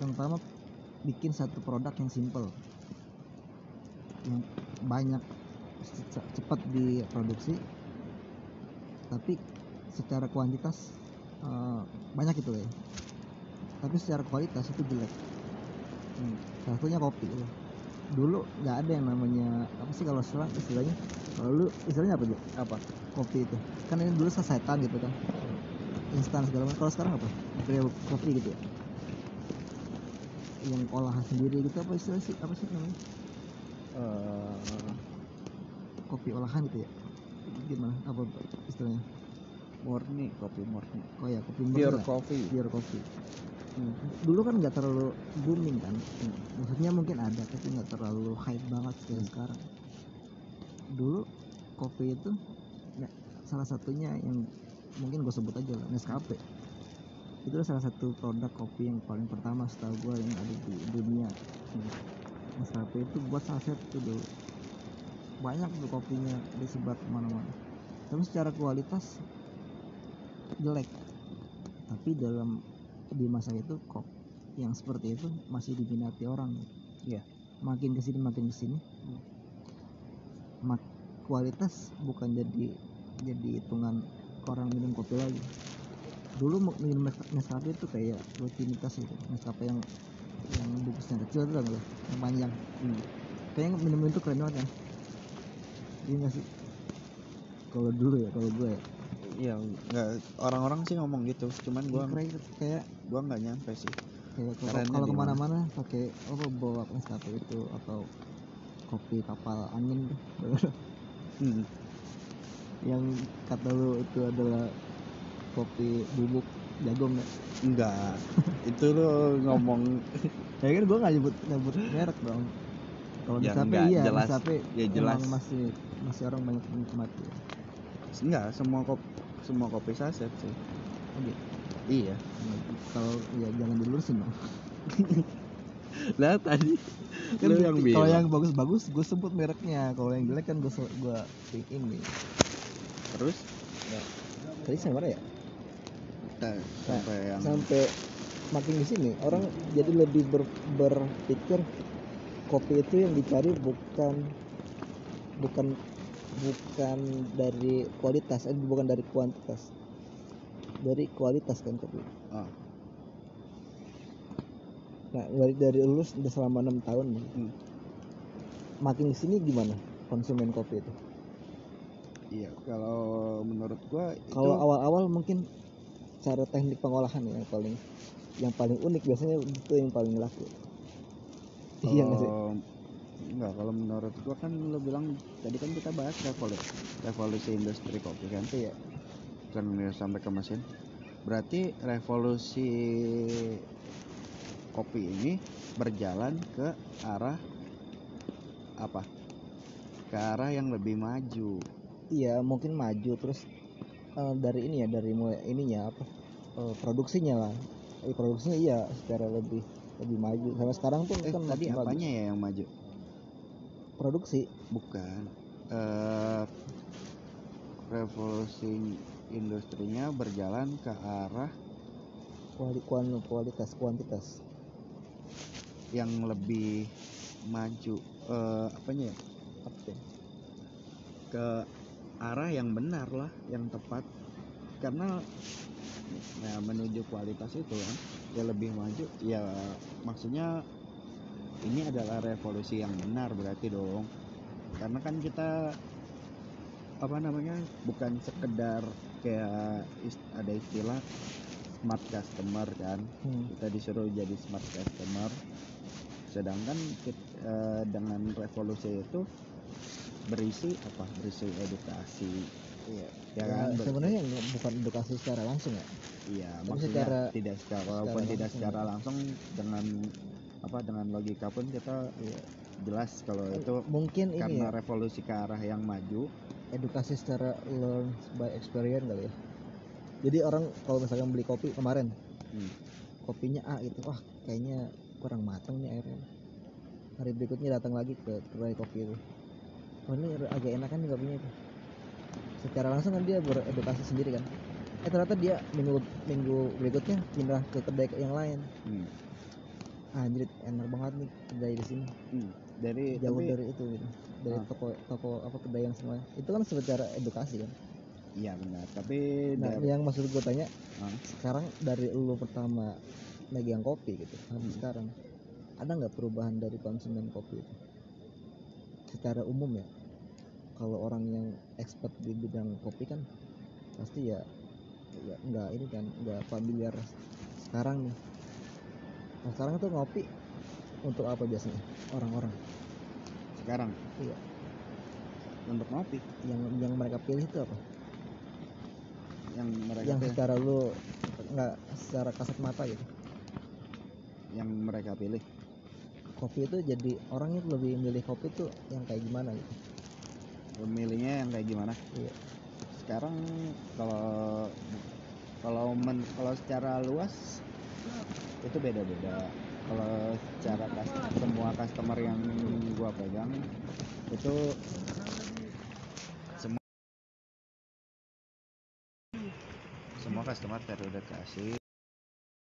pertama bikin satu produk yang simple yang banyak ce- cepat diproduksi. Tapi secara kuantitas eh, banyak itu ya. Tapi secara kualitas itu jelek. Hmm. salah satunya kopi gitu. dulu nggak ada yang namanya apa sih kalau sekarang istilahnya? Kalau lu istilahnya apa apa? Kopi itu. Kan ini dulu sasetan gitu kan. Instan segala macam. Kalau sekarang apa? Kayak kopi gitu ya. Yang olahan sendiri gitu apa istilah sih apa sih namanya Eh, kopi olahan gitu ya? Gimana? Apa istilahnya? Murni kopi murni. Oh ya kopi murni pure coffee. Pure coffee. Hmm. dulu kan nggak terlalu booming kan? Maksudnya mungkin ada tapi nggak terlalu hype banget kayak sekarang. Dulu kopi itu ya, salah satunya yang mungkin gue sebut aja lah Nescafe. Itu salah satu produk kopi yang paling pertama setahu gue yang ada di dunia Nescafe itu buat saset tuh dulu. Banyak tuh kopinya disebar ke mana-mana. Tapi secara kualitas jelek. Tapi dalam di masa itu kok yang seperti itu masih diminati orang. Iya. makin ke sini makin ke sini mak kualitas bukan jadi jadi hitungan orang minum kopi lagi. Dulu minum Nes- Nescafe itu kayak rutinitas gitu Nescafe yang yang bungkusnya kecil itu loh yang panjang. Hmm. kayaknya minum itu keren banget kan iya nggak sih? Kalau dulu ya kalau gue ya. Iya, nggak orang-orang sih ngomong gitu, cuman gua keren kayak gua nggak nyampe sih. kayak kalau, ke mana-mana pakai apa bawa Nescafe itu atau kopi kapal angin. Hmm. yang kata lu itu adalah kopi bubuk jagung ya? Enggak, itu lo ngomong [LAUGHS] ya kan gue nggak nyebut nyebut merek dong kalau Ya, enggak, iya jelas. Nescafe Ya, jelas. masih masih orang banyak menikmati ya. enggak semua kopi semua kopi saset sih. Oh, gitu. Iya. Nah, kalau ya jangan dilurusin dong [LAUGHS] Lah tadi kan lu yang kalau yang bagus-bagus gue sebut mereknya kalau yang jelek kan gue gue ini terus tadi sampai mana ya kita sampai yang sampai makin di sini. Orang jadi lebih ber- berpikir kopi itu yang dicari bukan bukan bukan dari kualitas eh, bukan dari kuantitas. Dari kualitas kan kopi. Ah. nah dari dari lulus udah selama enam tahun nih. Hmm. makin di sini gimana konsumen kopi itu? Iya, kalau menurut gua itu kalau awal-awal mungkin cara teknik pengolahan ya yang paling yang paling unik biasanya itu yang paling laku. Iya nggak sih? Enggak kalau menurut gua kan lo bilang tadi kan kita bahas revolusi revolusi industri kopi kan? Iya. Kan ya sampai ke mesin. Berarti revolusi kopi ini berjalan ke arah apa? Ke arah yang lebih maju. Iya mungkin maju. Terus eh, dari ini ya dari mulai ininya apa eh, produksinya lah Eh, produksinya iya secara lebih lebih maju. Sampai sekarang pun eh kan tadi makin bagus. apanya ya yang maju? Produksi. Bukan. Eh revolusi industrinya berjalan ke arah kuali, kualitas kuantitas. Yang lebih maju. Eh apanya ya? Apa sih? ke arah yang benar lah yang tepat. Karena ya, menuju kualitas itu kan ya lebih maju ya maksudnya ini adalah revolusi yang benar berarti dong. Karena kan kita apa namanya bukan sekedar kayak ada istilah smart customer kan. Hmm. kita disuruh jadi smart customer. Sedangkan kit- eh, dengan revolusi itu berisi apa? Berisi edukasi iya ya Ya, kan Ber- sebenarnya bukan edukasi secara langsung ya? Iya tapi maksudnya secara- tidak secara secara walaupun tidak langsung. secara langsung dengan apa dengan logika pun kita Iya. jelas kalau itu mungkin ini karena ya? revolusi ke arah yang maju. Edukasi secara learn by experience kali ya? Jadi orang kalau misalkan beli kopi kemarin Hmm. kopinya A gitu wah kayaknya kurang matang nih airnya. Hari berikutnya datang lagi ke kedai kopi itu. Oh ini agak enakan nih kopinya itu secara langsung kan dia beredukasi sendiri kan eh ternyata dia minggu minggu berikutnya pindah ke kedai yang lain hmm. anjir enak banget nih kedai di sini Hmm. dari jauh tapi- dari itu gitu dari Ah. toko toko apa kedai yang semua itu kan secara edukasi kan iya benar tapi nah dari- yang maksud gue tanya Ah. sekarang dari lu pertama megang kopi gitu sampai Hmm. sekarang ada nggak perubahan dari konsumen kopi itu secara umum ya kalau orang yang expert di bidang kopi kan pasti ya ya nggak ini kan nggak familiar sekarang nih. Nah sekarang tuh ngopi untuk apa biasanya orang-orang? Sekarang? Iya. untuk ngopi? Yang yang mereka pilih itu apa? Yang mereka yang pilih? secara lu nggak secara kasat mata gitu. Yang mereka pilih? Kopi itu jadi orang itu lebih milih kopi tuh yang kayak gimana gitu pemilihnya yang kayak gimana? Iya. Sekarang kalau kalau men kalau secara luas itu beda-beda. Kalau secara semua customer yang gua pegang itu semua semua customer teredukasi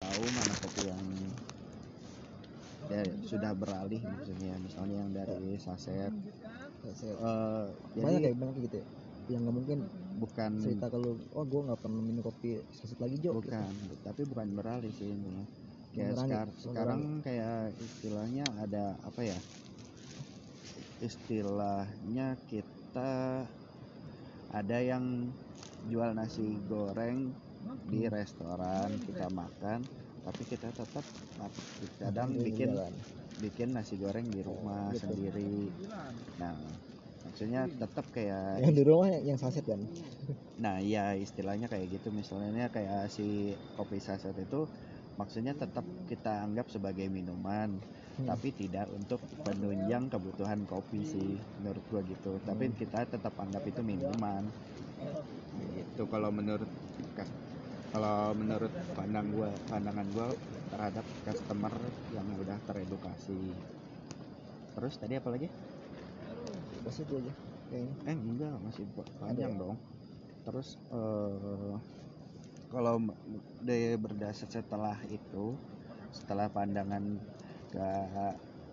tahu mana kopi yang ya, sudah beralih maksudnya. Misalnya yang dari saset Saya- eh, banyak jadi kayak banyak gitu ya yang nggak mungkin bukan cerita kalau oh gue nggak pernah minum kopi saset lagi Jo gitu. bukan tapi bukan beralih sih ini kayak sekar- sekarang kayak istilahnya ada apa ya istilahnya kita ada yang jual nasi goreng di Hmm. restoran kita makan tapi kita tetap kadang bikin jalan. Bikin nasi goreng di rumah Gitu. sendiri nah maksudnya tetap kayak yang di rumah yang, saset kan Nah, ya istilahnya kayak gitu misalnya kayak si kopi saset itu maksudnya tetap kita anggap sebagai minuman, Hmm. tapi tidak untuk penunjang kebutuhan kopi sih menurut gua gitu. Tapi Hmm. kita tetap anggap itu minuman. Itu kalau menurut kalau menurut pandang gua, pandangan gua terhadap customer yang udah teredukasi. Terus tadi apa lagi? Bos itu aja kayaknya Eh enggak masih panjang ya? dong. Terus eh kalau de berdasar setelah itu, setelah pandangan ke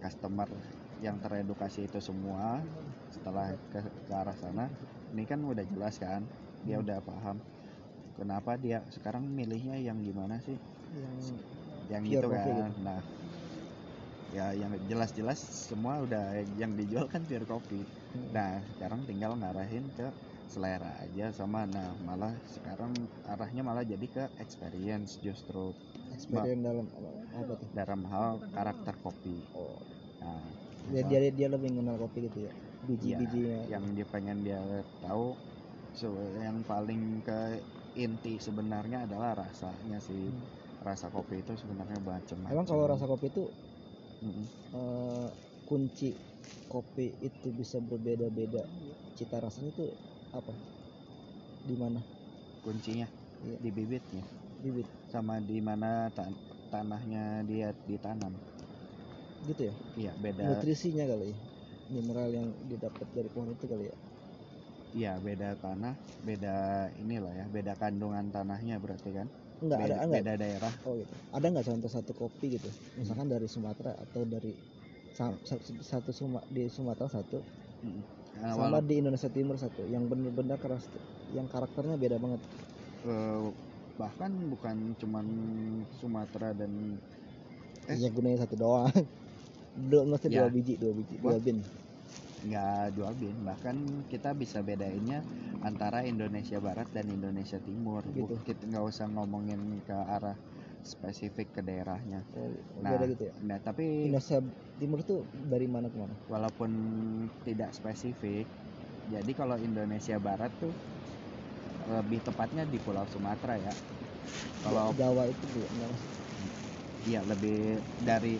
customer yang teredukasi itu semua, setelah ke, ke arah sana, ini kan udah jelas kan, dia Hmm. udah paham kenapa dia sekarang milihnya yang gimana sih, yang yang Pure gitu coffee kan. Nah, ya yang jelas-jelas semua udah yang dijual kan pure coffee. Hmm. Nah, sekarang tinggal ngarahin ke selera aja sama nah malah sekarang arahnya malah jadi ke experience justru experience dalam apa, tuh dalam hal karakter kopi. oh Nah, dia dia dia lebih mengenal kopi gitu ya biji Iya, bijinya yang dia pengen dia tahu so, yang paling ke inti sebenarnya adalah rasanya sih. Hmm. Rasa kopi itu sebenarnya macam-macam. emang kalau rasa kopi itu Mm-mm. eh, kunci kopi itu bisa berbeda-beda cita rasanya itu apa di mana kuncinya Iya. di bibitnya bibit sama di mana tan- tanahnya dia ditanam. gitu ya Iya, beda nutrisinya kali ya mineral yang didapat dari pohon itu kali ya Iya beda tanah, beda inilah ya, beda kandungan tanahnya berarti kan? Enggak ada beda, enggak beda daerah. oh gitu ada nggak contoh satu kopi gitu misalkan dari Sumatera atau dari sa- sa- satu Suma, di Sumatera satu Mm. Nah, sama di Indonesia Timur satu yang bener-bener keras yang karakternya beda banget eh, bahkan bukan cuman Sumatera dan Eh. ya gunanya satu doang [LAUGHS] dua mesti Ya. dua biji dua biji dua bin nggak dua bin, bahkan kita bisa bedainnya antara Indonesia Barat dan Indonesia Timur. Gitu. Kita nggak usah ngomongin ke arah spesifik ke daerahnya. oh, Nah, gitu ya Nah, tapi Indonesia Timur tuh dari mana ke mana walaupun tidak spesifik, jadi kalau Indonesia Barat tuh lebih tepatnya di Pulau Sumatera ya. Kalau Jawa itu masuk Iya lebih dari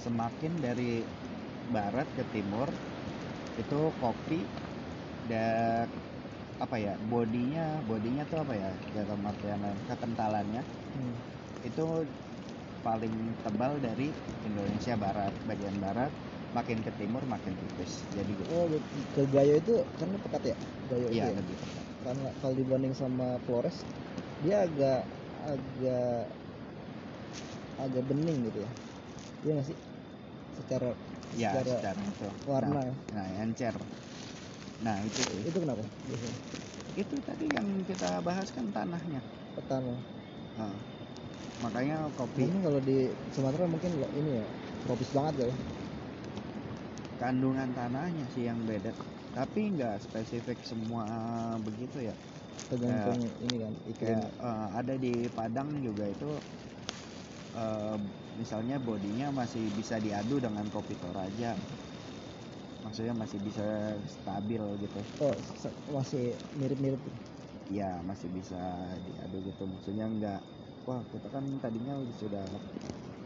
semakin dari barat ke timur itu kopi dan apa ya bodinya bodinya tuh apa ya dalam artian kekentalannya Hmm. itu paling tebal dari Indonesia Barat bagian barat makin ke timur makin tipis jadi gitu. oh ke Gayo itu karena pekat ya Gayo itu iya ya? lebih tepat karena kalau dibanding sama Flores dia agak agak agak bening gitu ya iya nggak sih secara ya Secara itu warna nah, nah encer nah itu. Itu kenapa? Biasanya itu tadi yang kita bahas kan tanahnya. Petana Nah, makanya kopi mungkin kalau di Sumatera mungkin ini ya tropis banget ya. Kandungan tanahnya sih yang beda. Tapi nggak spesifik semua begitu ya. Tergantung ini kan iklim eh, ada di Padang juga itu eh, misalnya bodinya masih bisa diadu dengan kopi Toraja. Maksudnya masih bisa stabil gitu. Oh masih mirip-mirip. Ya masih bisa diadu gitu. Maksudnya nggak wah kita kan tadinya sudah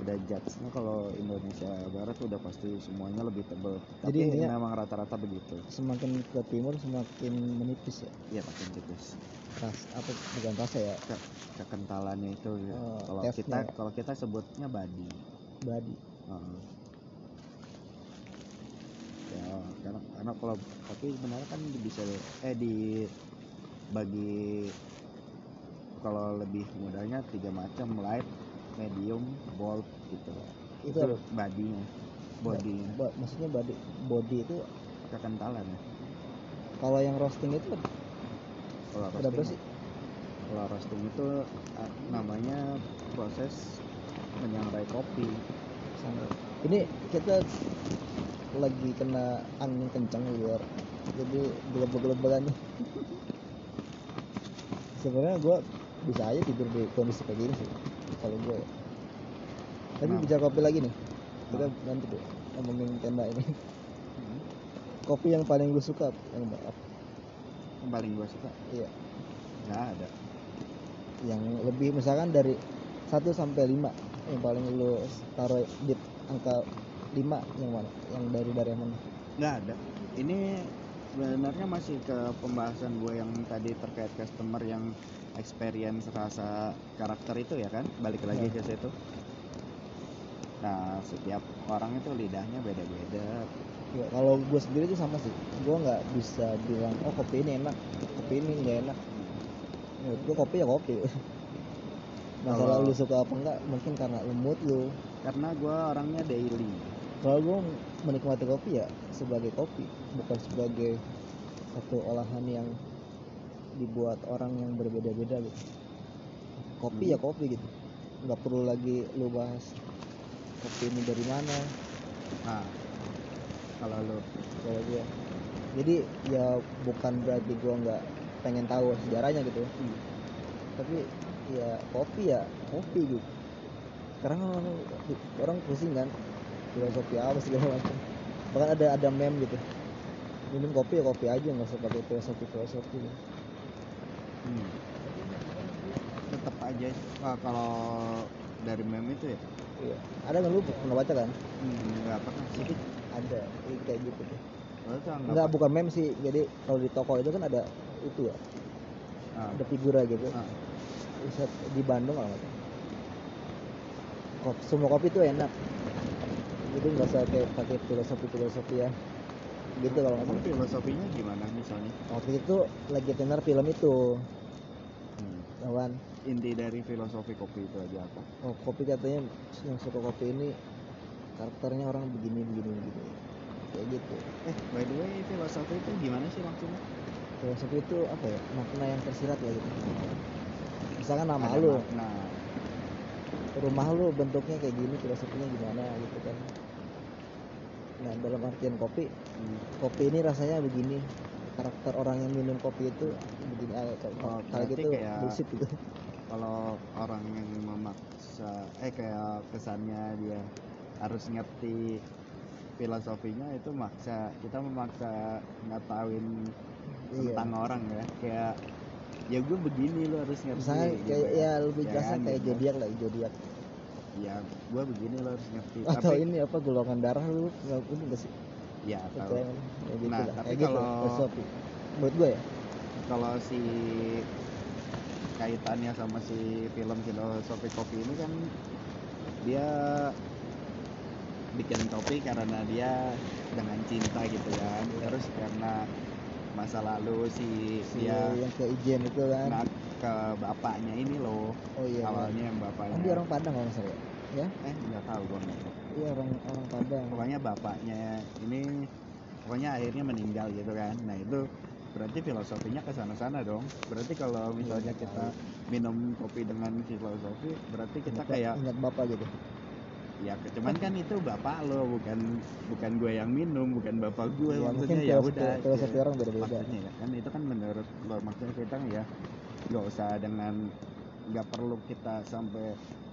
udah judge kalau Indonesia Barat udah pasti semuanya lebih tebel. Jadi tapi intinya- memang rata-rata begitu. semakin ke timur semakin menipis ya? Ya makin tipis. Ras apa bukan rasa ya? Ke- kekentalannya itu ya. Oh, kalau kita ya. kalau kita sebutnya body badi. Heeh. ya karena karena kalau tapi sebenarnya kan bisa eh dibagi kalau lebih mudahnya tiga macam light medium bold gitu. Itu, itu badinya bodinya Ba- maksudnya body body itu kekentalan. Ya kalau yang roasting itu kalau berapa roasting? sih? Kalau roasting itu namanya proses menyangrai kopi. Sama. ini kita lagi kena angin kencang di luar. Jadi nih [LAUGHS] sebenarnya gue bisa aja tidur di kondisi kayak gini sih kalau gue ya. tapi Kenapa? bicara kopi lagi nih. Kita nanti deh ngomongin tenda ini. Kopi yang paling gue suka yang apa? Yang paling gue suka? Iya. Nggak ada. Yang lebih misalkan dari 1 sampai 5 yang paling lu taruh di angka 5 yang mana? Yang dari dari mana? Nggak ada. Ini sebenarnya masih ke pembahasan gue yang tadi terkait customer yang experience rasa karakter itu ya kan? Balik lagi Ya. ke situ. Nah setiap orang itu lidahnya beda-beda. Ya, kalau gue sendiri tuh sama sih. Gue nggak bisa bilang oh kopi ini enak kopi ini nggak enak. Menurut gue kopi ya kopi. Masalah Kalau- lu suka apa enggak mungkin karena mood lu. Karena gue orangnya daily kalau gue menikmati kopi ya sebagai kopi bukan sebagai satu olahan yang dibuat orang yang berbeda-beda gitu. Kopi Hmm. ya kopi gitu. Nggak perlu lagi lu bahas kopi ini dari mana. Nah kalau lu. Kalau gue jadi ya bukan berarti gue nggak pengen tahu sejarahnya gitu Hmm. tapi ya kopi ya kopi gitu. Sekarang orang, orang pusing kan filosofi apa segala macam. Bahkan ada ada meme gitu. Minum kopi ya kopi aja nggak usah pakai filosofi filosofi hmm, tetap aja Wah, kalau dari meme itu ya? Iya. Ada nggak lu? Pernah baca kan? Hmm, nggak pernah sih ada. Kayak gitu tuh. Anggap- nggak bukan meme sih. Jadi kalau di toko itu kan ada itu ya. Ah, ada figura gitu. Ah. Di Bandung kalau nggak semua kopi itu enak jadi nggak usah kayak pakai filosofi filosofi ya. Gitu kalau salah. Filosofinya gimana misalnya? Waktu itu lagi denger film itu. Hmm. kawan. Inti dari filosofi kopi itu aja apa? Oh kopi katanya yang suka kopi ini karakternya orang begini begini begini kayak gitu. Eh by the way filosofi itu gimana sih maksudnya? Filosofi itu apa ya? Makna yang tersirat lah gitu. Misalkan nama Ada lu. makna. Rumah lu bentuknya kayak gini filosofinya gimana gitu kan. Nah dalam artian kopi Hmm. kopi ini rasanya begini. Karakter orang yang minum kopi itu begini ah, kayak Oh, kayak berarti gitu kayak- bullshit gitu. kalau orang yang memaksa eh kayak kesannya dia harus ngerti filosofinya itu maksa. Kita memaksa ngetahuin iya. tentang orang ya kayak ya gue begini lo harus ngerti misalnya gitu. kayak ya lebih Ya jelasnya kan, kayak gitu. zodiak lah zodiak. Ya gue begini lo harus ngerti. Atau tapi ini apa golongan darah lu nggak ini nggak sih? Ya kan? kayak gitu Nah, lah. tapi gitu kalau- filosofi menurut gue ya. kalau si kaitannya sama si film filosofi kopi ini kan dia bikin kopi karena dia dengan cinta gitu kan. Iya. terus karena masa lalu si, si dia yang ke Ijen itu kan. nak ke bapaknya ini loh. Oh iya. Awalnya yang kan bapaknya dia orang Padang kalau salah ya? Eh nggak tahu tahu. iya orang orang Padang. Pokoknya bapaknya ini pokoknya akhirnya meninggal gitu kan. Nah itu berarti filosofinya ke sana-sana dong. Berarti kalau misalnya nggak kita minum kopi dengan filosofi berarti kita Ingat- kayak ingat bapak gitu ya cuman kan itu bapak lo bukan bukan gue yang minum bukan bapak gue ya, mungkin maksudnya ya udah filosofi ya. orang beda-beda maksudnya ya kan itu kan menurut lo maksudnya kita ya nggak usah dengan nggak perlu kita sampai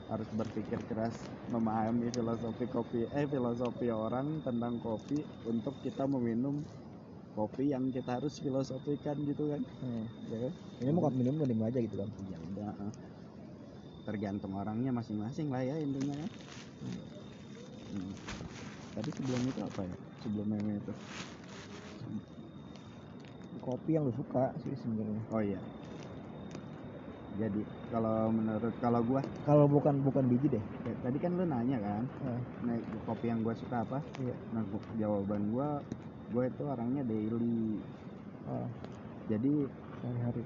harus berpikir keras memahami filosofi kopi eh filosofi orang tentang kopi untuk kita meminum kopi yang kita harus filosofikan gitu kan Hmm, ya kan? Ini mau minum minum aja gitu kan. ya udah eh. tergantung orangnya masing-masing lah ya intinya kan Hmm. tadi sebelum itu apa ya sebelum meme itu Kopi yang lu suka sih sebenarnya. oh iya jadi kalau menurut kalau gua Kalau bukan bukan biji deh. ya, tadi kan lu nanya kan Ah, nah, kopi yang gua suka apa iya. nah gua- jawaban gua gua itu orangnya daily Ah, jadi hari-hari.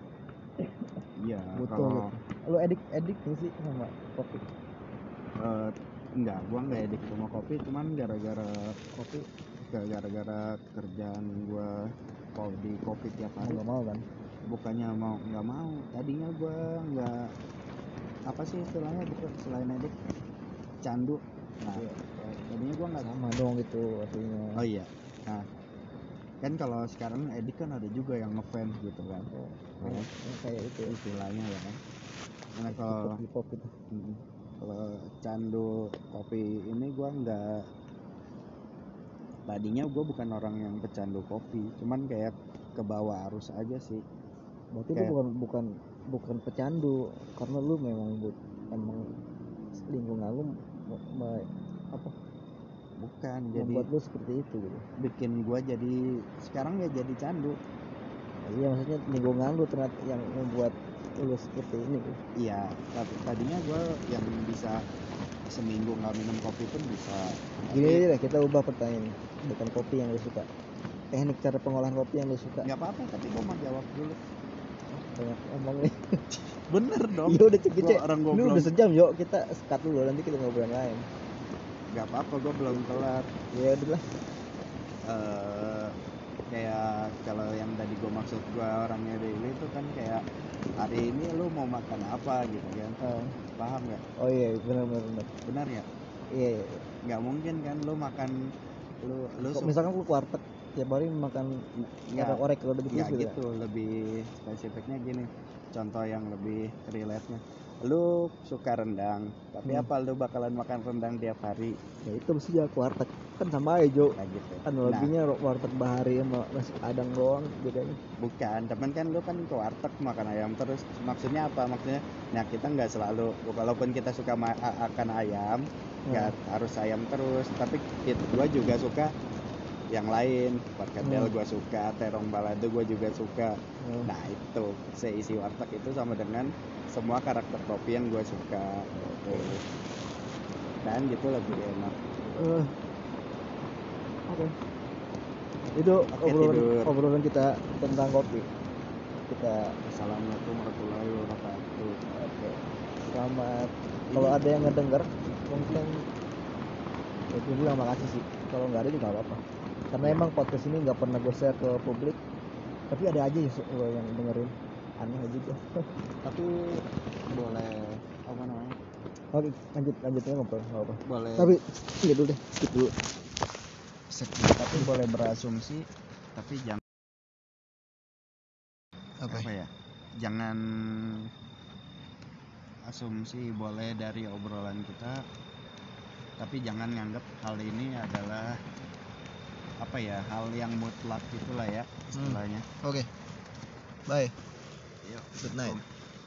iya Butuh kalau. Lu edik edik sih sama kopi? eh, enggak gua enggak edik sama kopi cuman gara-gara kopi gara-gara kerjaan gua kalau di kopi tiap hari nggak mau kan? bukannya mau nggak mau tadinya gua nggak apa sih istilahnya gitu selain edik candu nah Iya. tadinya gua nggak Sama dong gitu artinya. oh iya nah kan kalau sekarang edik kan ada juga yang ngefans gitu kan Oh, Nah, kayak itu ya. istilahnya ya kan nah kalau Hip hop gitu. Kalau candu kopi. Ini gua nggak tadinya gua bukan orang yang pecandu kopi cuman kayak ke bawah arus aja sih. Berarti lu Kayak- bukan bukan bukan pecandu karena lu memang but, emang lingkungan lu me- me- apa? Bukan jadi membuat lu seperti itu gitu. bikin gua jadi sekarang ya jadi candu. Iya maksudnya lingkungan lu ternyata yang membuat lu seperti ini. iya tapi tadinya gua yang bisa seminggu nggak minum kopi pun bisa Gini aja deh kita ubah pertanyaan bukan kopi yang lu suka. Teknik cara pengolahan kopi yang lu suka. nggak apa-apa tapi gua mau jawab dulu Banyak ngomong nih. bener dong Iya udah cek cek. orang Ini goblok udah sejam yuk kita sekat dulu nanti kita ngobrol yang lain. nggak apa-apa gua belum kelar Ya udah lah. eh kayak kalau yang tadi gue maksud gue orangnya daily itu kan kayak hari ini lu mau makan apa? gitu kan. Ah, paham nggak? Oh iya benar benar benar. benar ya? Iya. iya. nggak mungkin kan lu makan lu lu Kok misalkan lu ke warteg tiap hari makan nggak. orek orek kalau udah nggak gitu, gitu lebih spesifiknya gini. Contoh yang lebih relate nya lu suka rendang tapi Hmm. apa lu bakalan makan rendang tiap hari ya itu mesti ya warteg kan sama aja Jo kayak gitu analoginya warteg bahari sama nasi padang doang bedanya Bukan, temen kan lu kan ke warteg makan ayam terus. Maksudnya apa? Maksudnya, nah kita nggak selalu, walaupun kita suka ma- a- akan ayam, nggak harus ayam terus. Tapi itu gua juga suka yang lain. Perkedel Hmm. gua suka, terong balado gua juga suka. Hmm. Nah itu seisi warteg itu sama dengan semua karakter kopi yang gua suka. Gitu. Dan gitu lebih enak. Eh, oke itu Oke, obrolan tidur. obrolan kita tentang kopi kita Assalamualaikum warahmatullahi wabarakatuh. oke selamat kalau ada yang ngedenger mungkin ya gue bilang makasih sih kalau nggak ada juga nggak apa-apa karena emang podcast ini nggak pernah gue share ke publik tapi ada aja ya yang dengerin aneh aja tuh [LAUGHS] Tapi boleh apa namanya? oke lanjut lanjutnya ngobrol nggak apa Boleh. tapi ini dulu deh skip dulu. Tapi boleh berasumsi tapi jangan apa, apa ya? Jangan asumsi boleh dari obrolan kita tapi jangan nganggap hal ini adalah apa ya hal yang mutlak itulah ya istilahnya. Oke. Bye 样，分耐的。